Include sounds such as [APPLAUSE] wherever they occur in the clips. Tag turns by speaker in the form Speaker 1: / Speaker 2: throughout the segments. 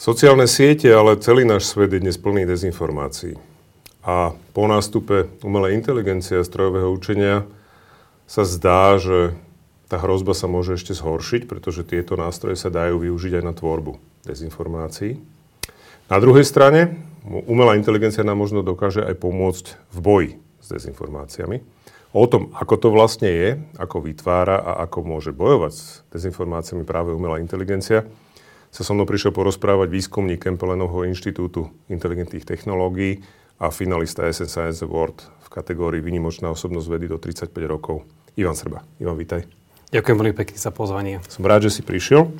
Speaker 1: Sociálne siete, ale celý náš svet je dnes plný dezinformácií. A po nástupe umelej inteligencie a strojového učenia sa zdá, že tá hrozba sa môže ešte zhoršiť, pretože tieto nástroje sa dajú využiť aj na tvorbu dezinformácií. Na druhej strane, umelá inteligencia nám možno dokáže aj pomôcť v boji s dezinformáciami. O tom, ako to vlastne je, ako vytvára a ako môže bojovať s dezinformáciami práve umelá inteligencia, sa so mnou prišiel porozprávať výskumník Kempelenovho inštitútu inteligentných technológií a finalista SN Science Award v kategórii Vynimočná osobnosť vedy do 35 rokov. Ivan Srba. Ivan, vítaj.
Speaker 2: Ďakujem veľmi pekne za pozvanie.
Speaker 1: Som rád, že si prišiel.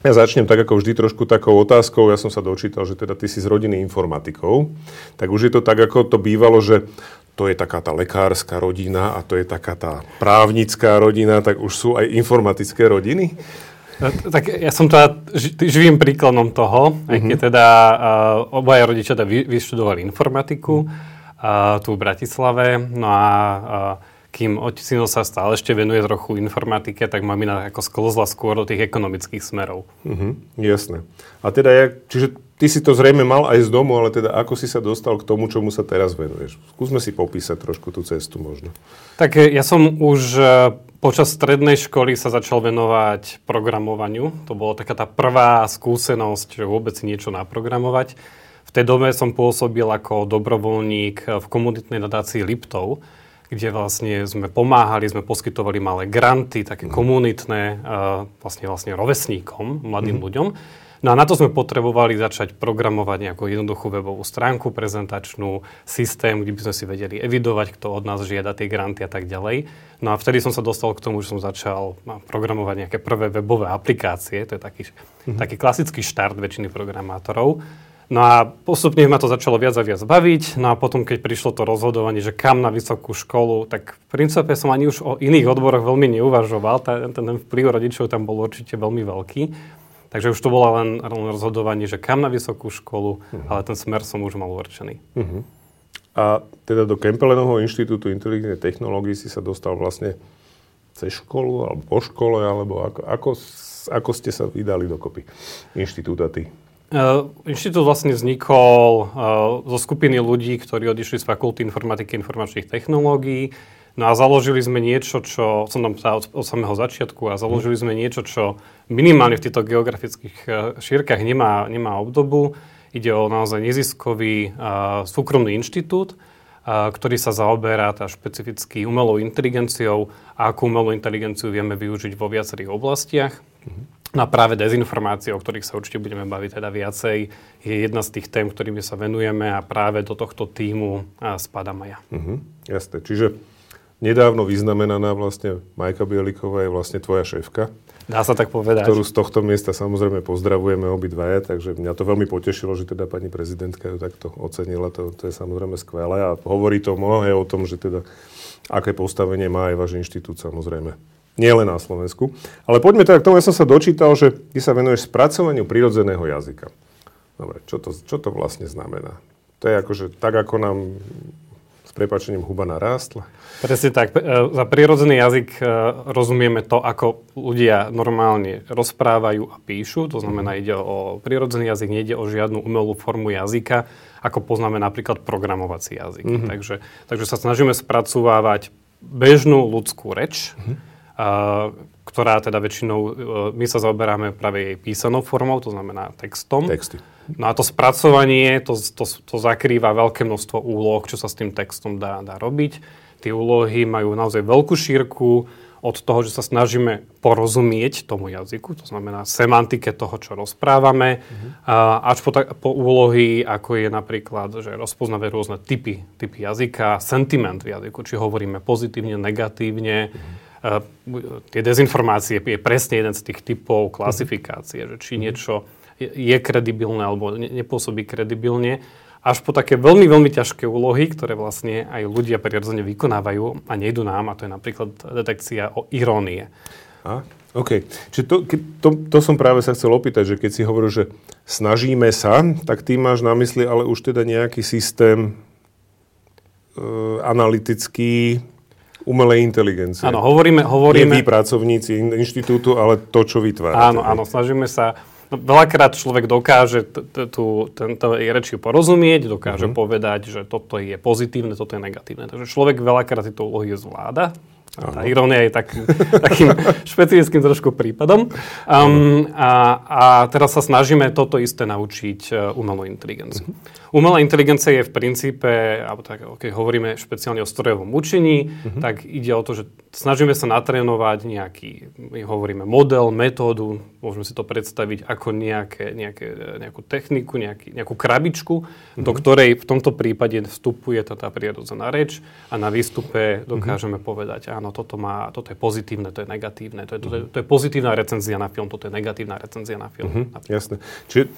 Speaker 1: Ja začnem tak ako vždy trošku takou otázkou. Ja som sa dočítal, že teda ty si z rodiny informatikov. Tak už je to tak, ako to bývalo, že to je taká tá lekárska rodina a to je taká tá právnická rodina, tak už sú aj informatické rodiny?
Speaker 2: Tak ja som teda živým príkladom toho, uh-huh. aj keď mhm. teda uh, obaja rodičia teda vy, vyštudovali informatiku uh, tu v Bratislave, no a uh, kým otecino sa stále ešte venuje trochu informatike, tak mamina ako sklzla skôr do tých ekonomických smerov.
Speaker 1: Uh-huh, jasné. A teda, ja, čiže ty si to zrejme mal aj z domu, ale teda ako si sa dostal k tomu, čomu sa teraz venuješ? Skúsme si popísať trošku tú cestu možno.
Speaker 2: Tak ja som už Počas strednej školy sa začal venovať programovaniu. To bola taká tá prvá skúsenosť, že vôbec niečo naprogramovať. V tej dobe som pôsobil ako dobrovoľník v komunitnej nadácii Liptov, kde vlastne sme pomáhali, sme poskytovali malé granty, také mhm. komunitné, vlastne, vlastne rovesníkom, mladým mm. ľuďom. No a na to sme potrebovali začať programovať nejakú jednoduchú webovú stránku, prezentačnú, systém, kde by sme si vedeli evidovať, kto od nás žiada tie granty a tak ďalej. No a vtedy som sa dostal k tomu, že som začal programovať nejaké prvé webové aplikácie. To je taký, mm-hmm. taký klasický štart väčšiny programátorov. No a postupne ma to začalo viac a viac baviť. No a potom, keď prišlo to rozhodovanie, že kam na vysokú školu, tak v princípe som ani už o iných odboroch veľmi neuvažoval. Ten, ten vplyv rodičov tam bol určite veľmi veľký. Takže už to bolo len, rozhodovanie, že kam na vysokú školu, uh-huh. ale ten smer som už mal určený. Uh-huh.
Speaker 1: A teda do Kempelenovho inštitútu inteligentnej technológií si sa dostal vlastne cez školu, alebo po škole, alebo ako, ako, ako ste sa vydali dokopy inštitút a ty?
Speaker 2: Uh, inštitút vlastne vznikol uh, zo skupiny ľudí, ktorí odišli z fakulty informatiky a informačných technológií No a založili sme niečo, čo som tam od, od samého začiatku a založili sme niečo, čo minimálne v týchto geografických e, šírkach nemá, nemá obdobu. Ide o naozaj neziskový uh, súkromný inštitút, uh, ktorý sa zaoberá tá špecificky umelou inteligenciou a akú umelú inteligenciu vieme využiť vo viacerých oblastiach. Mm-hmm. No a práve dezinformácie, o ktorých sa určite budeme baviť teda viacej, je jedna z tých tém, ktorými sa venujeme a práve do tohto týmu uh, spadám aj ja.
Speaker 1: Mm-hmm. Jasné. Čiže nedávno vyznamenaná vlastne Majka Bieliková je vlastne tvoja šéfka.
Speaker 2: Dá sa tak povedať.
Speaker 1: Ktorú z tohto miesta samozrejme pozdravujeme obidvaja, takže mňa to veľmi potešilo, že teda pani prezidentka ju takto ocenila, to, to je samozrejme skvelé a hovorí to mnohé o tom, že teda aké postavenie má aj váš inštitút samozrejme. Nie len na Slovensku. Ale poďme teda k tomu, ja som sa dočítal, že ty sa venuješ spracovaniu prirodzeného jazyka. Dobre, čo to, čo to vlastne znamená? To je akože tak, ako nám prepačením huba narástla?
Speaker 2: Presne tak. E, za prírodzený jazyk e, rozumieme to, ako ľudia normálne rozprávajú a píšu. To znamená, ide o prírodzený jazyk, nejde o žiadnu umelú formu jazyka, ako poznáme napríklad programovací jazyk. Mm-hmm. Takže, takže sa snažíme spracovávať bežnú ľudskú reč, mm-hmm. ktorá teda väčšinou, e, my sa zaoberáme práve jej písanou formou, to znamená textom.
Speaker 1: Texty.
Speaker 2: No a to spracovanie, to, to, to zakrýva veľké množstvo úloh, čo sa s tým textom dá, dá robiť. Tie úlohy majú naozaj veľkú šírku od toho, že sa snažíme porozumieť tomu jazyku, to znamená semantike toho, čo rozprávame, mm-hmm. až po, ta, po úlohy, ako je napríklad, že rozpoznáme rôzne typy, typy jazyka, sentiment v jazyku, či hovoríme pozitívne, negatívne. Mm-hmm. Uh, tie dezinformácie je presne jeden z tých typov klasifikácie, mm-hmm. že či niečo je kredibilné alebo nepôsobí kredibilne, až po také veľmi, veľmi ťažké úlohy, ktoré vlastne aj ľudia prirodzene vykonávajú a nejdu nám, a to je napríklad detekcia o irónie.
Speaker 1: A? OK. Čiže to, to, to som práve sa chcel opýtať, že keď si hovoril, že snažíme sa, tak ty máš na mysli ale už teda nejaký systém e, analytický, umelej inteligencie.
Speaker 2: Áno, hovoríme... hovoríme...
Speaker 1: Nie vy pracovníci inštitútu, ale to, čo vytvárate.
Speaker 2: Áno, áno, snažíme sa No, veľakrát človek dokáže tento reči porozumieť, dokáže povedať, že toto je pozitívne, toto je negatívne. Takže človek veľakrát tieto úlohy zvláda, tá irónia je tak, [LAUGHS] takým špecifickým trošku prípadom. Um, a, a teraz sa snažíme toto isté naučiť uh, umelú inteligenciu. Uh-huh. Umelá inteligencia je v princípe, alebo tak, keď hovoríme špeciálne o strojovom učení, uh-huh. tak ide o to, že snažíme sa natrénovať nejaký, my hovoríme model, metódu, môžeme si to predstaviť ako nejaké, nejaké, nejakú techniku, nejaký, nejakú krabičku, uh-huh. do ktorej v tomto prípade vstupuje tá, tá prírodzená reč a na výstupe dokážeme uh-huh. povedať, áno, toto, má, toto je pozitívne, to je negatívne, to je, to, je, to je pozitívna recenzia na film, toto je negatívna recenzia na film.
Speaker 1: Uh-huh. Jasné. Čiže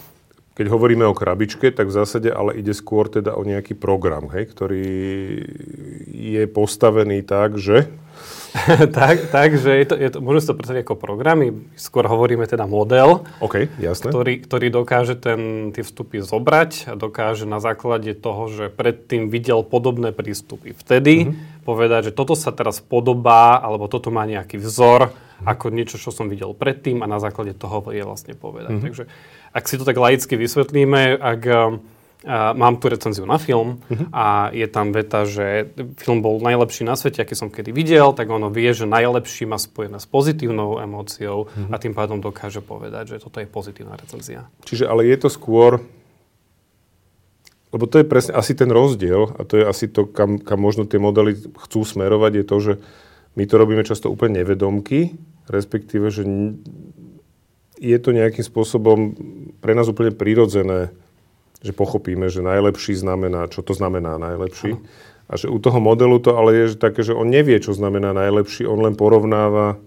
Speaker 1: keď hovoríme o krabičke, tak v zásade ale ide skôr teda o nejaký program, hej, ktorý je postavený tak, že... [LAUGHS]
Speaker 2: tak, takže je to, je to, môžeme to predstaviť ako programy, skôr hovoríme teda model,
Speaker 1: okay, jasné.
Speaker 2: Ktorý, ktorý dokáže ten, tie vstupy zobrať a dokáže na základe toho, že predtým videl podobné prístupy. Vtedy mm-hmm. povedať, že toto sa teraz podobá, alebo toto má nejaký vzor, mm-hmm. ako niečo, čo som videl predtým a na základe toho je vlastne povedať. Mm-hmm. Takže ak si to tak laicky vysvetlíme, ak a mám tu recenziu na film uh-huh. a je tam veta, že film bol najlepší na svete, aký som kedy videl, tak ono vie, že najlepší má spojené s pozitívnou emóciou uh-huh. a tým pádom dokáže povedať, že toto je pozitívna recenzia.
Speaker 1: Čiže ale je to skôr, lebo to je presne asi ten rozdiel a to je asi to, kam, kam možno tie modely chcú smerovať, je to, že my to robíme často úplne nevedomky, respektíve, že je to nejakým spôsobom pre nás úplne prirodzené, že pochopíme, že najlepší znamená, čo to znamená najlepší. Ano. A že u toho modelu to ale je že také, že on nevie, čo znamená najlepší, on len porovnáva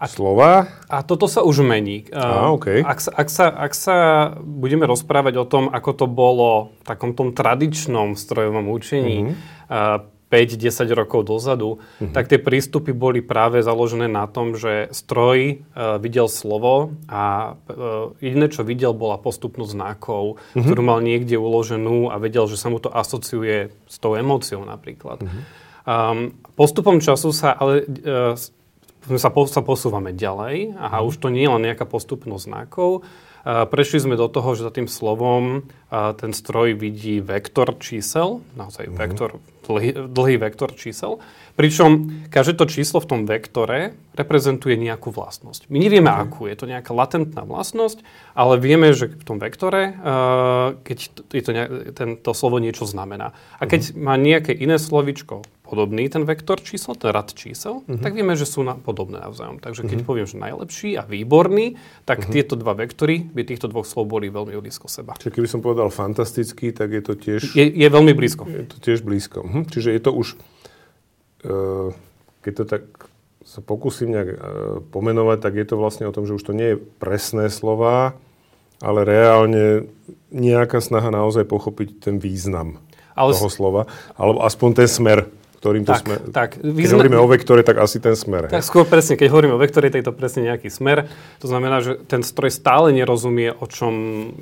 Speaker 1: a, slova.
Speaker 2: A toto sa už mení.
Speaker 1: A, okay.
Speaker 2: ak, sa, ak, sa, ak sa budeme rozprávať o tom, ako to bolo v takom tom tradičnom strojovom učení, mm-hmm. 5-10 rokov dozadu, mm-hmm. tak tie prístupy boli práve založené na tom, že stroj uh, videl slovo a uh, jediné, čo videl, bola postupnosť znakov, mm-hmm. ktorú mal niekde uloženú a vedel, že sa mu to asociuje s tou emóciou napríklad. Mm-hmm. Um, postupom času sa ale uh, sa, po, sa posúvame ďalej a mm-hmm. už to nie je len nejaká postupnosť znakov, Prešli sme do toho, že za tým slovom ten stroj vidí vektor čísel, naozaj mm-hmm. vektor, dlhý, dlhý vektor čísel, pričom každé to číslo v tom vektore reprezentuje nejakú vlastnosť. My nevieme mm-hmm. akú, je to nejaká latentná vlastnosť, ale vieme, že v tom vektore, keď je to, ten, to slovo niečo znamená. A keď mm-hmm. má nejaké iné slovičko podobný ten vektor čísel, ten rad čísel, uh-huh. tak vieme, že sú na, podobné navzájom. Takže keď uh-huh. poviem, že najlepší a výborný, tak uh-huh. tieto dva vektory by týchto dvoch slov boli veľmi blízko seba.
Speaker 1: Čiže keby som povedal fantastický, tak je to tiež...
Speaker 2: Je, je veľmi blízko.
Speaker 1: Je to tiež blízko. Uh-huh. Čiže je to už... Uh, keď to tak sa pokúsim nejak uh, pomenovať, tak je to vlastne o tom, že už to nie je presné slova, ale reálne nejaká snaha naozaj pochopiť ten význam ale toho slova, alebo aspoň ten smer ktorým to
Speaker 2: tak,
Speaker 1: sme...
Speaker 2: Tak,
Speaker 1: keď význa... hovoríme o vektore, tak asi ten smer.
Speaker 2: Tak skôr presne, keď hovoríme o vektore, tak je to presne nejaký smer. To znamená, že ten stroj stále nerozumie, o čom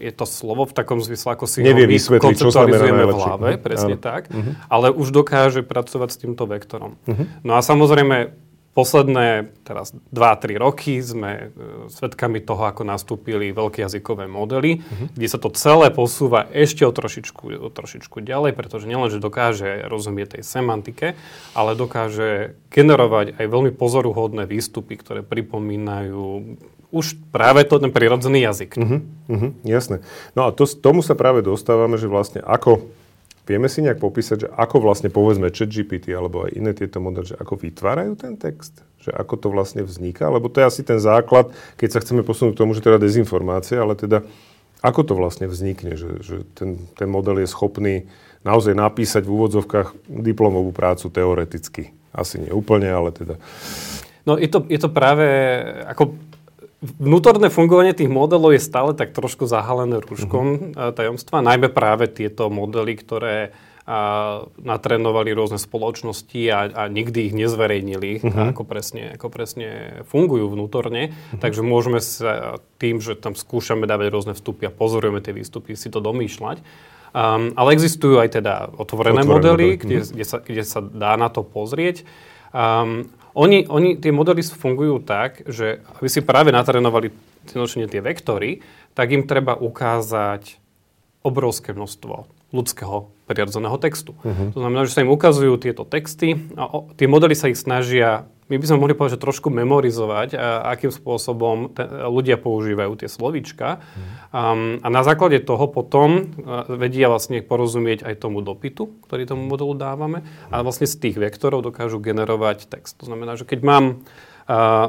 Speaker 2: je to slovo v takom zmysle, ako si
Speaker 1: Nevie ho my konceptualizujeme
Speaker 2: v hlave, presne Áno. tak, uh-huh. ale už dokáže pracovať s týmto vektorom. Uh-huh. No a samozrejme, Posledné teraz 2-3 roky sme e, svedkami toho, ako nastúpili veľké jazykové modely, uh-huh. kde sa to celé posúva ešte o trošičku, o trošičku ďalej, pretože nielenže dokáže rozumieť tej semantike, ale dokáže generovať aj veľmi pozoruhodné výstupy, ktoré pripomínajú už práve to ten prirodzený jazyk. Uh-huh,
Speaker 1: uh-huh, jasné. No a to, tomu sa práve dostávame, že vlastne ako Vieme si nejak popísať, že ako vlastne povedzme ChatGPT alebo aj iné tieto modely, že ako vytvárajú ten text? Že ako to vlastne vzniká? Lebo to je asi ten základ, keď sa chceme posunúť k tomu, že teda dezinformácia, ale teda ako to vlastne vznikne, že, že ten, ten model je schopný naozaj napísať v úvodzovkách diplomovú prácu teoreticky. Asi nie úplne, ale teda...
Speaker 2: No je to, je to práve, ako Vnútorné fungovanie tých modelov je stále tak trošku zahalené rúškom uh-huh. tajomstva, najmä práve tieto modely, ktoré a natrénovali rôzne spoločnosti a, a nikdy ich nezverejnili, uh-huh. ako, presne, ako presne fungujú vnútorne. Uh-huh. Takže môžeme sa tým, že tam skúšame dávať rôzne vstupy a pozorujeme tie výstupy, si to domýšľať. Um, ale existujú aj teda otvorené, otvorené modely, modely. Kde, uh-huh. kde, sa, kde sa dá na to pozrieť. Um, oni, oni, tie modely fungujú tak, že aby si práve natrénovali tie vektory, tak im treba ukázať obrovské množstvo ľudského prirodzeného textu. Uh-huh. To znamená, že sa im ukazujú tieto texty a o, tie modely sa ich snažia, my by sme mohli povedať, že trošku memorizovať, a, akým spôsobom te, ľudia používajú tie slovíčka. Uh-huh. Um, a na základe toho potom uh, vedia vlastne porozumieť aj tomu dopytu, ktorý tomu modelu dávame a vlastne z tých vektorov dokážu generovať text. To znamená, že keď mám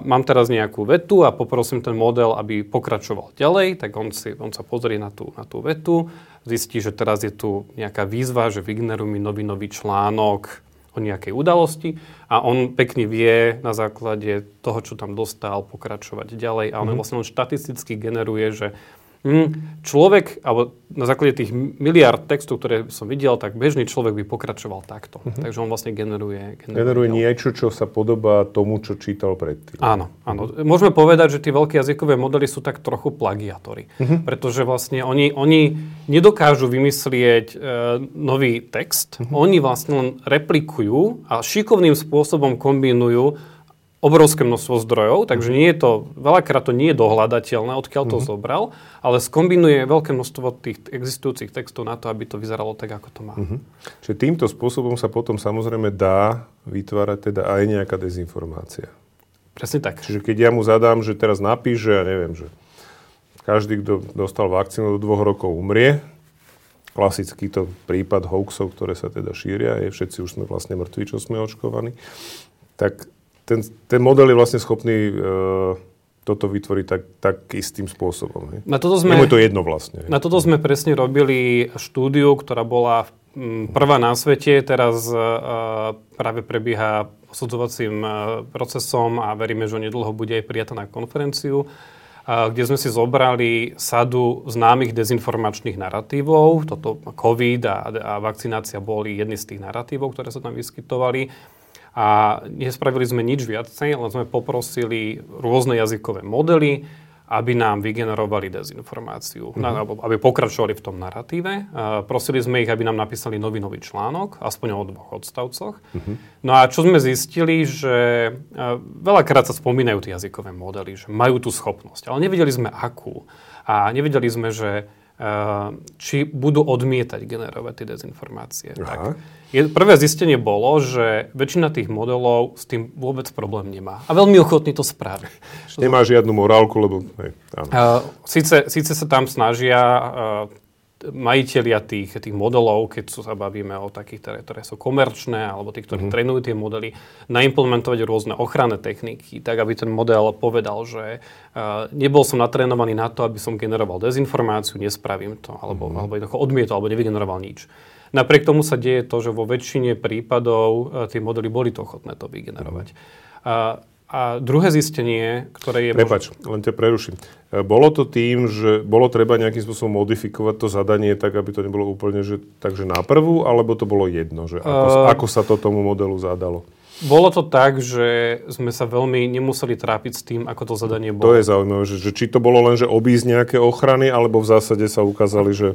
Speaker 2: mám teraz nejakú vetu a poprosím ten model, aby pokračoval ďalej, tak on, si, on sa pozrie na tú, na tú vetu, zistí, že teraz je tu nejaká výzva, že vygeneruj mi nový, nový článok o nejakej udalosti a on pekne vie na základe toho, čo tam dostal, pokračovať ďalej a on mm-hmm. vlastne on štatisticky generuje, že Hm, človek, alebo na základe tých miliard textov, ktoré som videl, tak bežný človek by pokračoval takto. Uh-huh. Takže on vlastne generuje...
Speaker 1: Generuje, generuje niečo, čo sa podobá tomu, čo čítal predtým.
Speaker 2: Áno, áno. Môžeme povedať, že tie veľké jazykové modely sú tak trochu plagiatory. Uh-huh. Pretože vlastne oni, oni nedokážu vymyslieť e, nový text, uh-huh. oni vlastne len replikujú a šikovným spôsobom kombinujú obrovské množstvo zdrojov, takže nie je to, veľakrát to nie je dohľadateľné, odkiaľ to mm-hmm. zobral, ale skombinuje veľké množstvo tých existujúcich textov na to, aby to vyzeralo tak, ako to má. Mm-hmm.
Speaker 1: Čiže týmto spôsobom sa potom samozrejme dá vytvárať teda aj nejaká dezinformácia.
Speaker 2: Presne tak.
Speaker 1: Čiže keď ja mu zadám, že teraz napíše, ja neviem, že každý, kto dostal vakcínu do dvoch rokov umrie, klasický to prípad hoaxov, ktoré sa teda šíria, je, všetci už sme vlastne mŕtvi, čo sme očkovaní, tak ten, ten model je vlastne schopný uh, toto vytvoriť tak, tak istým spôsobom. Hej. Na toto sme, je to jedno vlastne.
Speaker 2: Hej. Na toto sme presne robili štúdiu, ktorá bola m, prvá na svete, teraz uh, práve prebieha osudzovacím uh, procesom a veríme, že nedlho bude aj prijatá na konferenciu kde sme si zobrali sadu známych dezinformačných narratívov. Toto COVID a, a vakcinácia boli jedny z tých narratívov, ktoré sa tam vyskytovali. A nespravili sme nič viacej, len sme poprosili rôzne jazykové modely, aby nám vygenerovali dezinformáciu, mm-hmm. aby pokračovali v tom narratíve. prosili sme ich, aby nám napísali nový nový článok, aspoň o dvoch odstavcoch. Mm-hmm. No a čo sme zistili, že veľakrát sa spomínajú tie jazykové modely, že majú tú schopnosť, ale nevideli sme akú. A nevideli sme, že či budú odmietať generovať tie dezinformácie. Aha. Tak, je, prvé zistenie bolo, že väčšina tých modelov s tým vôbec problém nemá. A veľmi ochotný to spraví.
Speaker 1: Nemá žiadnu morálku, lebo... Hej,
Speaker 2: áno. Uh, síce, síce sa tam snažia uh, majiteľia tých, tých modelov, keď sa bavíme o takých, ktoré, ktoré sú komerčné, alebo tí, ktorí mm-hmm. trénujú tie modely, naimplementovať rôzne ochranné techniky, tak aby ten model povedal, že uh, nebol som natrénovaný na to, aby som generoval dezinformáciu, nespravím to, alebo, mm-hmm. alebo jednoducho odmietol, alebo nevygeneroval nič. Napriek tomu sa deje to, že vo väčšine prípadov uh, tie modely boli to ochotné to vygenerovať. Mm-hmm. Uh, a druhé zistenie, ktoré je...
Speaker 1: Prepač, možno... len ťa preruším. E, bolo to tým, že bolo treba nejakým spôsobom modifikovať to zadanie tak, aby to nebolo úplne že, takže na prvú, alebo to bolo jedno, že ako, uh... ako sa to tomu modelu zadalo?
Speaker 2: Bolo to tak, že sme sa veľmi nemuseli trápiť s tým, ako to zadanie bolo.
Speaker 1: To je zaujímavé, že, že či to bolo len, že obísť nejaké ochrany, alebo v zásade sa ukázali, že...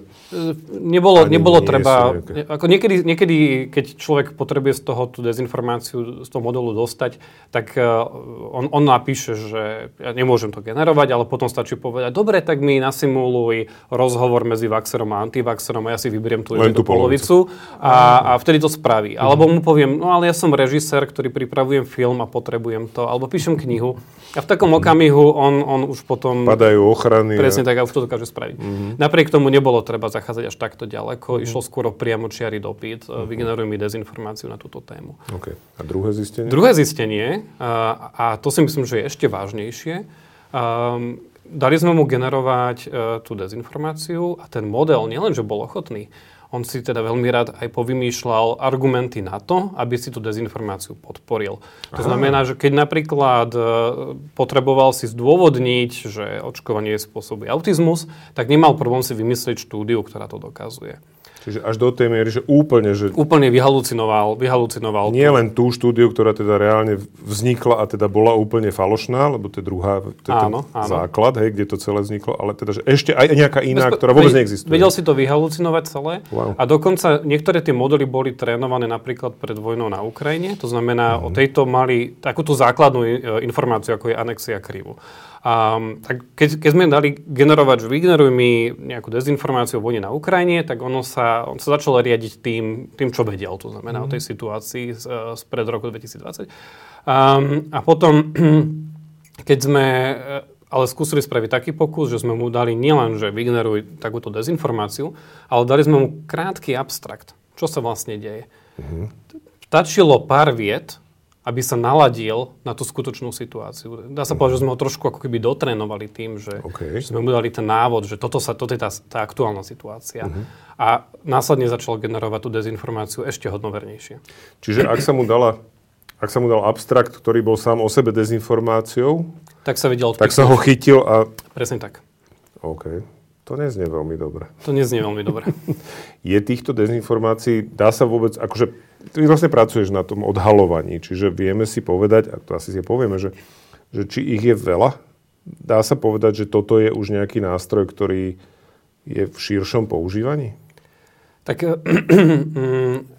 Speaker 2: Nebolo, nebolo treba... Ako niekedy, niekedy, keď človek potrebuje z toho tú dezinformáciu z toho modelu dostať, tak e, on, on napíše, že ja nemôžem to generovať, ale potom stačí povedať, dobre, tak mi nasimuluj rozhovor medzi vaxerom a antivaxerom a ja si vyberiem tú, tú polovicu, polovicu a, a vtedy to spraví. Alebo mu poviem, no ale ja som režisér, ktorý pripravujem film a potrebujem to, alebo píšem knihu. A v takom okamihu on, on už potom...
Speaker 1: Padajú ochrany.
Speaker 2: Presne a... tak, a už to dokáže spraviť. Mm-hmm. Napriek tomu nebolo treba zachádzať až takto ďaleko. Mm-hmm. Išlo skôr o priamočiary dopyt. Mm-hmm. Vygenerujú mi dezinformáciu na túto tému.
Speaker 1: Okay. A druhé zistenie?
Speaker 2: Druhé zistenie, a, a to si myslím, že je ešte vážnejšie, um, dali sme mu generovať uh, tú dezinformáciu a ten model nielenže bol ochotný, on si teda veľmi rád aj povymýšľal argumenty na to, aby si tú dezinformáciu podporil. To Aha. znamená, že keď napríklad e, potreboval si zdôvodniť, že očkovanie spôsobuje autizmus, tak nemal problém si vymyslieť štúdiu, ktorá to dokazuje.
Speaker 1: Čiže až do tej miery, že úplne, že...
Speaker 2: Úplne vyhalucinoval, vyhalucinoval.
Speaker 1: Nie len tú štúdiu, ktorá teda reálne vznikla a teda bola úplne falošná, lebo to je druhá, to je áno, ten áno. základ, hej, kde to celé vzniklo, ale teda, že ešte aj nejaká iná, Bezpo- ktorá vôbec neexistuje.
Speaker 2: Vedel si to vyhalucinovať celé wow. a dokonca niektoré tie modely boli trénované napríklad pred vojnou na Ukrajine, to znamená, mm. o tejto mali takúto základnú e, informáciu, ako je anexia krivu. A, tak keď, keď sme dali generovať, že vygeneruj mi nejakú dezinformáciu o vojne na Ukrajine, tak ono sa, on sa začal riadiť tým, tým, čo vedel, to znamená mm. o tej situácii z, z pred roku 2020. Um, a potom, [CLEARS THROAT] keď sme ale skúsili spraviť taký pokus, že sme mu dali nielen, že vygeneruj takúto dezinformáciu, ale dali sme mu krátky abstrakt. Čo sa vlastne deje? Mm-hmm. Stačilo pár viet, aby sa naladil na tú skutočnú situáciu. Dá sa povedať, že sme ho trošku ako keby dotrénovali tým, že, okay. že sme mu dali ten návod, že toto, sa, toto je tá, tá aktuálna situácia. Mm-hmm. A následne začal generovať tú dezinformáciu ešte hodnovernejšie.
Speaker 1: Čiže ak sa mu dala ak sa mu dal abstrakt, ktorý bol sám o sebe dezinformáciou,
Speaker 2: tak sa videl
Speaker 1: Tak sa ho chytil a...
Speaker 2: Presne tak.
Speaker 1: OK. To neznie veľmi dobre.
Speaker 2: To neznie veľmi dobre. [LAUGHS]
Speaker 1: je týchto dezinformácií, dá sa vôbec, akože ty vlastne pracuješ na tom odhalovaní, čiže vieme si povedať, a to asi si povieme, že, že či ich je veľa, dá sa povedať, že toto je už nejaký nástroj, ktorý je v širšom používaní?
Speaker 2: Tak [CLEARS THROAT] mm,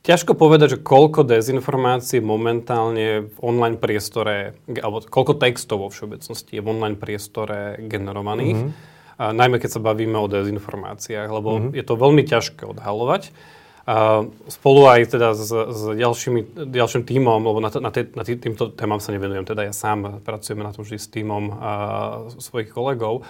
Speaker 2: Ťažko povedať, že koľko dezinformácií momentálne v online priestore, alebo koľko textov vo všeobecnosti je v online priestore generovaných. Mm-hmm. A najmä keď sa bavíme o dezinformáciách, lebo mm-hmm. je to veľmi ťažké odhalovať. A spolu aj teda s, s ďalšími, ďalším tímom, lebo na, na, tý, na tý, týmto témam sa nevenujem, teda ja sám pracujeme na tom vždy s tímom a, svojich kolegov,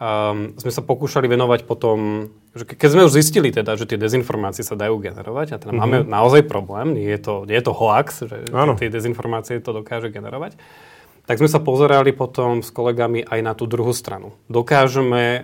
Speaker 2: um, sme sa pokúšali venovať potom, že keď sme už zistili teda, že tie dezinformácie sa dajú generovať a teda mm-hmm. máme naozaj problém, nie je to, nie je to hoax, že tie dezinformácie to dokáže generovať, tak sme sa pozerali potom s kolegami aj na tú druhú stranu. Dokážeme e,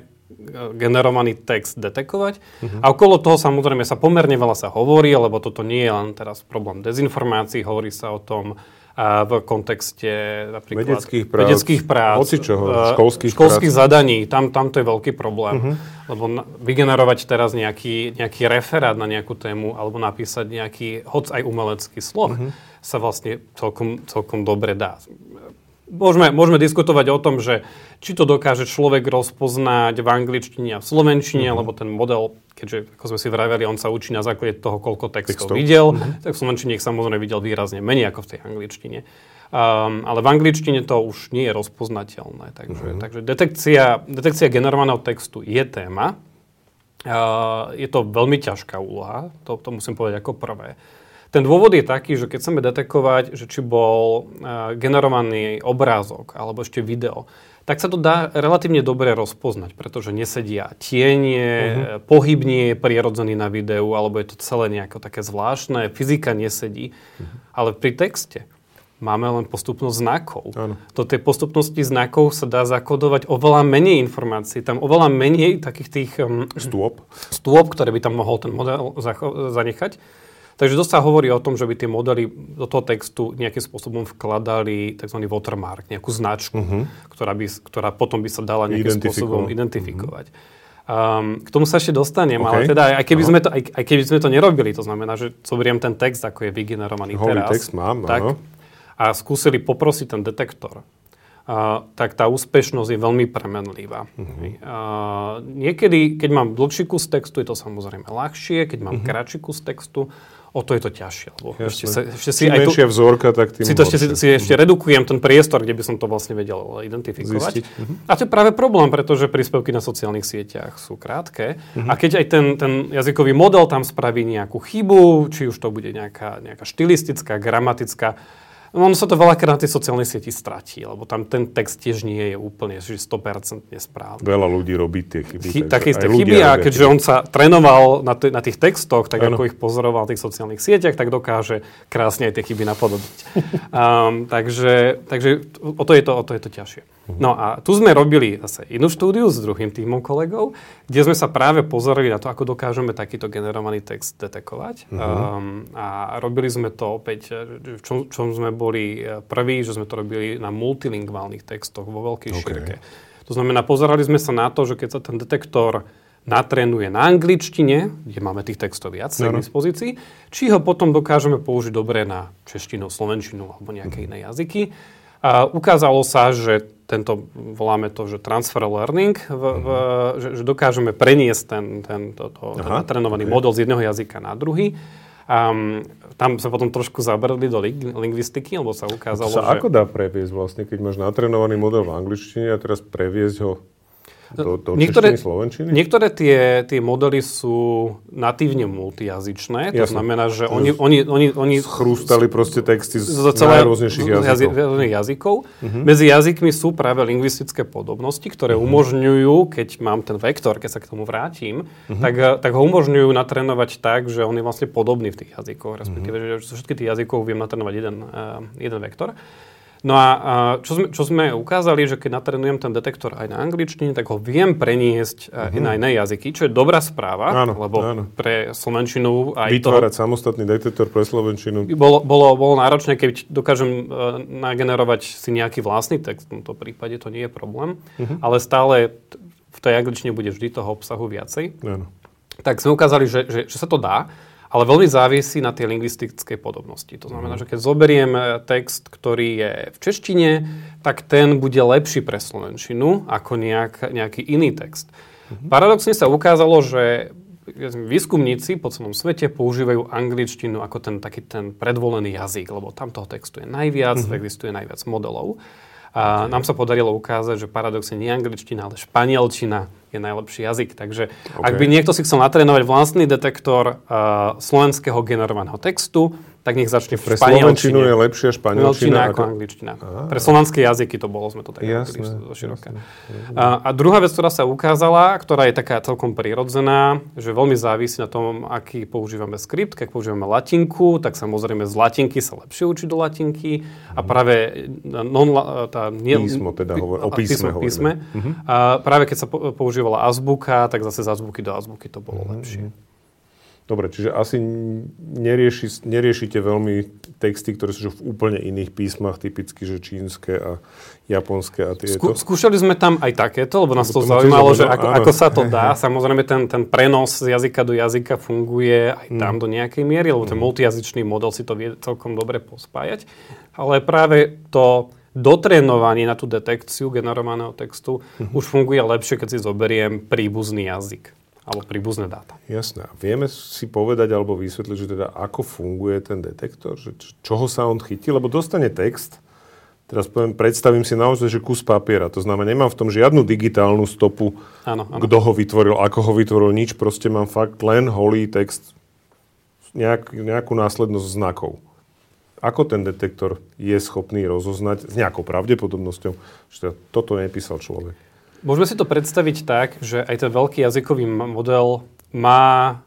Speaker 2: generovaný text detekovať. Uh-huh. A okolo toho samozrejme sa pomerne veľa sa hovorí, lebo toto nie je len teraz problém dezinformácií, hovorí sa o tom, a v kontexte
Speaker 1: napríklad vedeckých prác,
Speaker 2: vedeckých prác
Speaker 1: čoho, školských,
Speaker 2: školských prác. zadaní. Tam, tam to je veľký problém. Uh-huh. Lebo na, vygenerovať teraz nejaký, nejaký referát na nejakú tému alebo napísať nejaký, hoc aj umelecký sloh, uh-huh. sa vlastne celkom, celkom dobre dá. Môžeme, môžeme diskutovať o tom, že či to dokáže človek rozpoznať v angličtine a v slovenčine, uh-huh. lebo ten model keďže, ako sme si vraveli, on sa učí na základe toho, koľko textov, textov. videl, mm-hmm. tak v Slovenčine ich samozrejme videl výrazne menej ako v tej angličtine. Um, ale v angličtine to už nie je rozpoznateľné. Takže, mm-hmm. takže detekcia, detekcia generovaného textu je téma. Uh, je to veľmi ťažká úloha, to, to musím povedať ako prvé. Ten dôvod je taký, že keď chceme detekovať, že či bol uh, generovaný obrázok alebo ešte video, tak sa to dá relatívne dobre rozpoznať, pretože nesedia tienie, uh-huh. pohyb nie je prirodzený na videu, alebo je to celé nejako také zvláštne, fyzika nesedí. Uh-huh. Ale pri texte máme len postupnosť znakov. Do tej postupnosti znakov sa dá zakodovať oveľa menej informácií. Tam oveľa menej takých tých... Um,
Speaker 1: stôp.
Speaker 2: Stôp, ktoré by tam mohol ten model zanechať. Takže dosť sa hovorí o tom, že by tie modely do toho textu nejakým spôsobom vkladali tzv. watermark, nejakú značku, uh-huh. ktorá, by, ktorá potom by sa dala nejakým spôsobom identifikovať. Um, k tomu sa ešte dostanem, okay. ale teda aj keby, sme to, aj, aj keby sme to nerobili, to znamená, že zoberiem ten text, ako je vygenerovaný
Speaker 1: Holý
Speaker 2: teraz.
Speaker 1: text mám,
Speaker 2: tak, áno. A skúsili poprosiť ten detektor, uh, tak tá úspešnosť je veľmi premenlivá. Uh-huh. Uh, niekedy, keď mám dlhší kus textu, je to samozrejme ľahšie, keď mám uh-huh. kratší kus textu, o to je to ťažšie. Lebo ešte,
Speaker 1: sa, ešte si aj tu, vzorka, tak tým
Speaker 2: si to ešte, si, si ešte redukujem ten priestor, kde by som to vlastne vedel identifikovať. Uh-huh. A to je práve problém, pretože príspevky na sociálnych sieťach sú krátke. Uh-huh. A keď aj ten, ten jazykový model tam spraví nejakú chybu, či už to bude nejaká, nejaká štilistická, gramatická, No, ono sa to veľakrát na tej sociálnej sieti stratí, lebo tam ten text tiež nie je úplne že 100% správny.
Speaker 1: Veľa ľudí robí tie chyby. Chy,
Speaker 2: také isté chyby a keďže on sa trénoval na, t- na tých textoch, tak ano. ako ich pozoroval na tých sociálnych sieťach, tak dokáže krásne aj tie chyby napodobiť. um, [LAUGHS] takže, takže o to je to, o to, je to ťažšie. Mhm. No a tu sme robili zase inú štúdiu s druhým týmom kolegov, kde sme sa práve pozerali na to, ako dokážeme takýto generovaný text detekovať. Uh-huh. Um, a robili sme to opäť, v čom, čom sme boli e, prví, že sme to robili na multilingválnych textoch vo veľkej okay. šírke. To znamená, pozerali sme sa na to, že keď sa ten detektor natrénuje na angličtine, kde máme tých textov viac no, no. dispozícii, či ho potom dokážeme použiť dobre na češtinu, slovenčinu alebo nejaké uh-huh. iné jazyky. A ukázalo sa, že tento, voláme to, že transfer learning, v, v, že, že dokážeme preniesť ten, ten, to, to, ten natrenovaný okay. model z jedného jazyka na druhý. Um, tam sa potom trošku zabrali do ling- lingvistiky, lebo sa ukázalo,
Speaker 1: to sa
Speaker 2: že...
Speaker 1: ako dá previesť vlastne, keď máš natrenovaný model v angličtine a teraz previesť ho do, do
Speaker 2: niektoré,
Speaker 1: češtiny, slovenčiny?
Speaker 2: Niektoré tie, tie modely sú natívne multijazyčné, to
Speaker 1: Jasne.
Speaker 2: znamená, že oni... oni, oni, oni
Speaker 1: Chrústali proste texty z,
Speaker 2: z celé,
Speaker 1: najrôznejších jazykov.
Speaker 2: jazy- jazykov. Medzi jazykmi sú práve lingvistické podobnosti, ktoré umožňujú, keď mám ten vektor, keď sa k tomu vrátim, tak, eh, tak ho umožňujú natrénovať tak, že on je vlastne podobný v tých jazykoch, respektíve, že zo všetkých tých jazykov viem natrénovať jeden, uh, jeden vektor. No a čo, sme, čo sme ukázali, že keď natrénujem ten detektor aj na angličtine, tak ho viem preniesť i na iné jazyky, čo je dobrá správa,
Speaker 1: Áno,
Speaker 2: lebo
Speaker 1: áno.
Speaker 2: pre slovenčinu aj to
Speaker 1: Vytvárať samostatný detektor pre slovenčinu.
Speaker 2: bolo, bolo, bolo náročné, keď dokážem uh, nagenerovať si nejaký vlastný text, v tomto prípade to nie je problém,
Speaker 1: Mhm.
Speaker 2: ale stále v tej angličtine bude vždy toho obsahu viacej.
Speaker 1: Áno.
Speaker 2: Tak sme ukázali, že, že, že sa to dá, ale veľmi závisí na tej lingvistickej podobnosti. To znamená,
Speaker 1: Mhm.
Speaker 2: že keď zoberiem e, text, ktorý je v češtine, tak ten bude lepší pre slovenčinu ako nejak, nejaký iný text.
Speaker 1: Mhm.
Speaker 2: Paradoxne sa ukázalo, že výskumníci po celom svete používajú angličtinu ako ten taký ten predvolený jazyk, lebo tam toho textu je najviac,
Speaker 1: Mhm.
Speaker 2: mm-hmm. existuje najviac modelov. A nám sa podarilo ukázať, že paradoxne nie angličtina, ale španielčina je najlepší jazyk. Takže okay. ak by niekto si chcel natrénovať vlastný detektor uh, slovenského generovaného textu, tak nech začne v
Speaker 1: Pre slovenčinu je lepšia
Speaker 2: Španielčina
Speaker 1: španielčina.
Speaker 2: ako angličtina. Pre slovanské jazyky to bolo, sme to tak
Speaker 1: Jasné,
Speaker 2: zo široka. A, a druhá vec, ktorá sa ukázala, ktorá je taká celkom prirodzená, že veľmi závisí na tom, aký používame skript. Keď používame latinku, tak samozrejme z latinky sa lepšie učí do latinky. A práve non, tá, nie,
Speaker 1: Písmo teda hovor- o písme hovoríme.
Speaker 2: písme. A práve keď sa po- používala azbuka, tak zase z azbuky do azbuky to bolo lepšie.
Speaker 1: Dobre, čiže asi nerieši, neriešite veľmi texty, ktoré sú v úplne iných písmach, typicky, že čínske a japonské a tieto.
Speaker 2: Skú, skúšali sme tam aj takéto, lebo nás
Speaker 1: Lebo
Speaker 2: to
Speaker 1: to
Speaker 2: zaujímalo, že
Speaker 1: zaujímalo,
Speaker 2: ako,
Speaker 1: áno.
Speaker 2: ako sa to dá. [LAUGHS] Samozrejme, ten, ten prenos z jazyka do jazyka funguje aj tam
Speaker 1: Mm.
Speaker 2: do nejakej miery, lebo ten multijazyčný model si to vie celkom dobre pospájať. Ale práve to dotrénovanie na tú detekciu generovaného textu
Speaker 1: Mhm.
Speaker 2: už funguje lepšie, keď si zoberiem príbuzný jazyk alebo príbuzné dáta.
Speaker 1: Jasné. Vieme si povedať alebo vysvetliť, že teda ako funguje ten detektor? Že čoho sa on chytí? Lebo dostane text, teraz poviem, predstavím si naozaj, že kus papiera. To znamená, nemám v tom žiadnu digitálnu stopu,
Speaker 2: Áno, áno.
Speaker 1: kto ho vytvoril, ako ho vytvoril, nič. Proste mám fakt len holý text, nejak, nejakú následnosť znakov. Ako ten detektor je schopný rozoznať s nejakou pravdepodobnosťou, že teda toto nepísal človek?
Speaker 2: Môžeme si to predstaviť tak, že aj ten veľký jazykový model má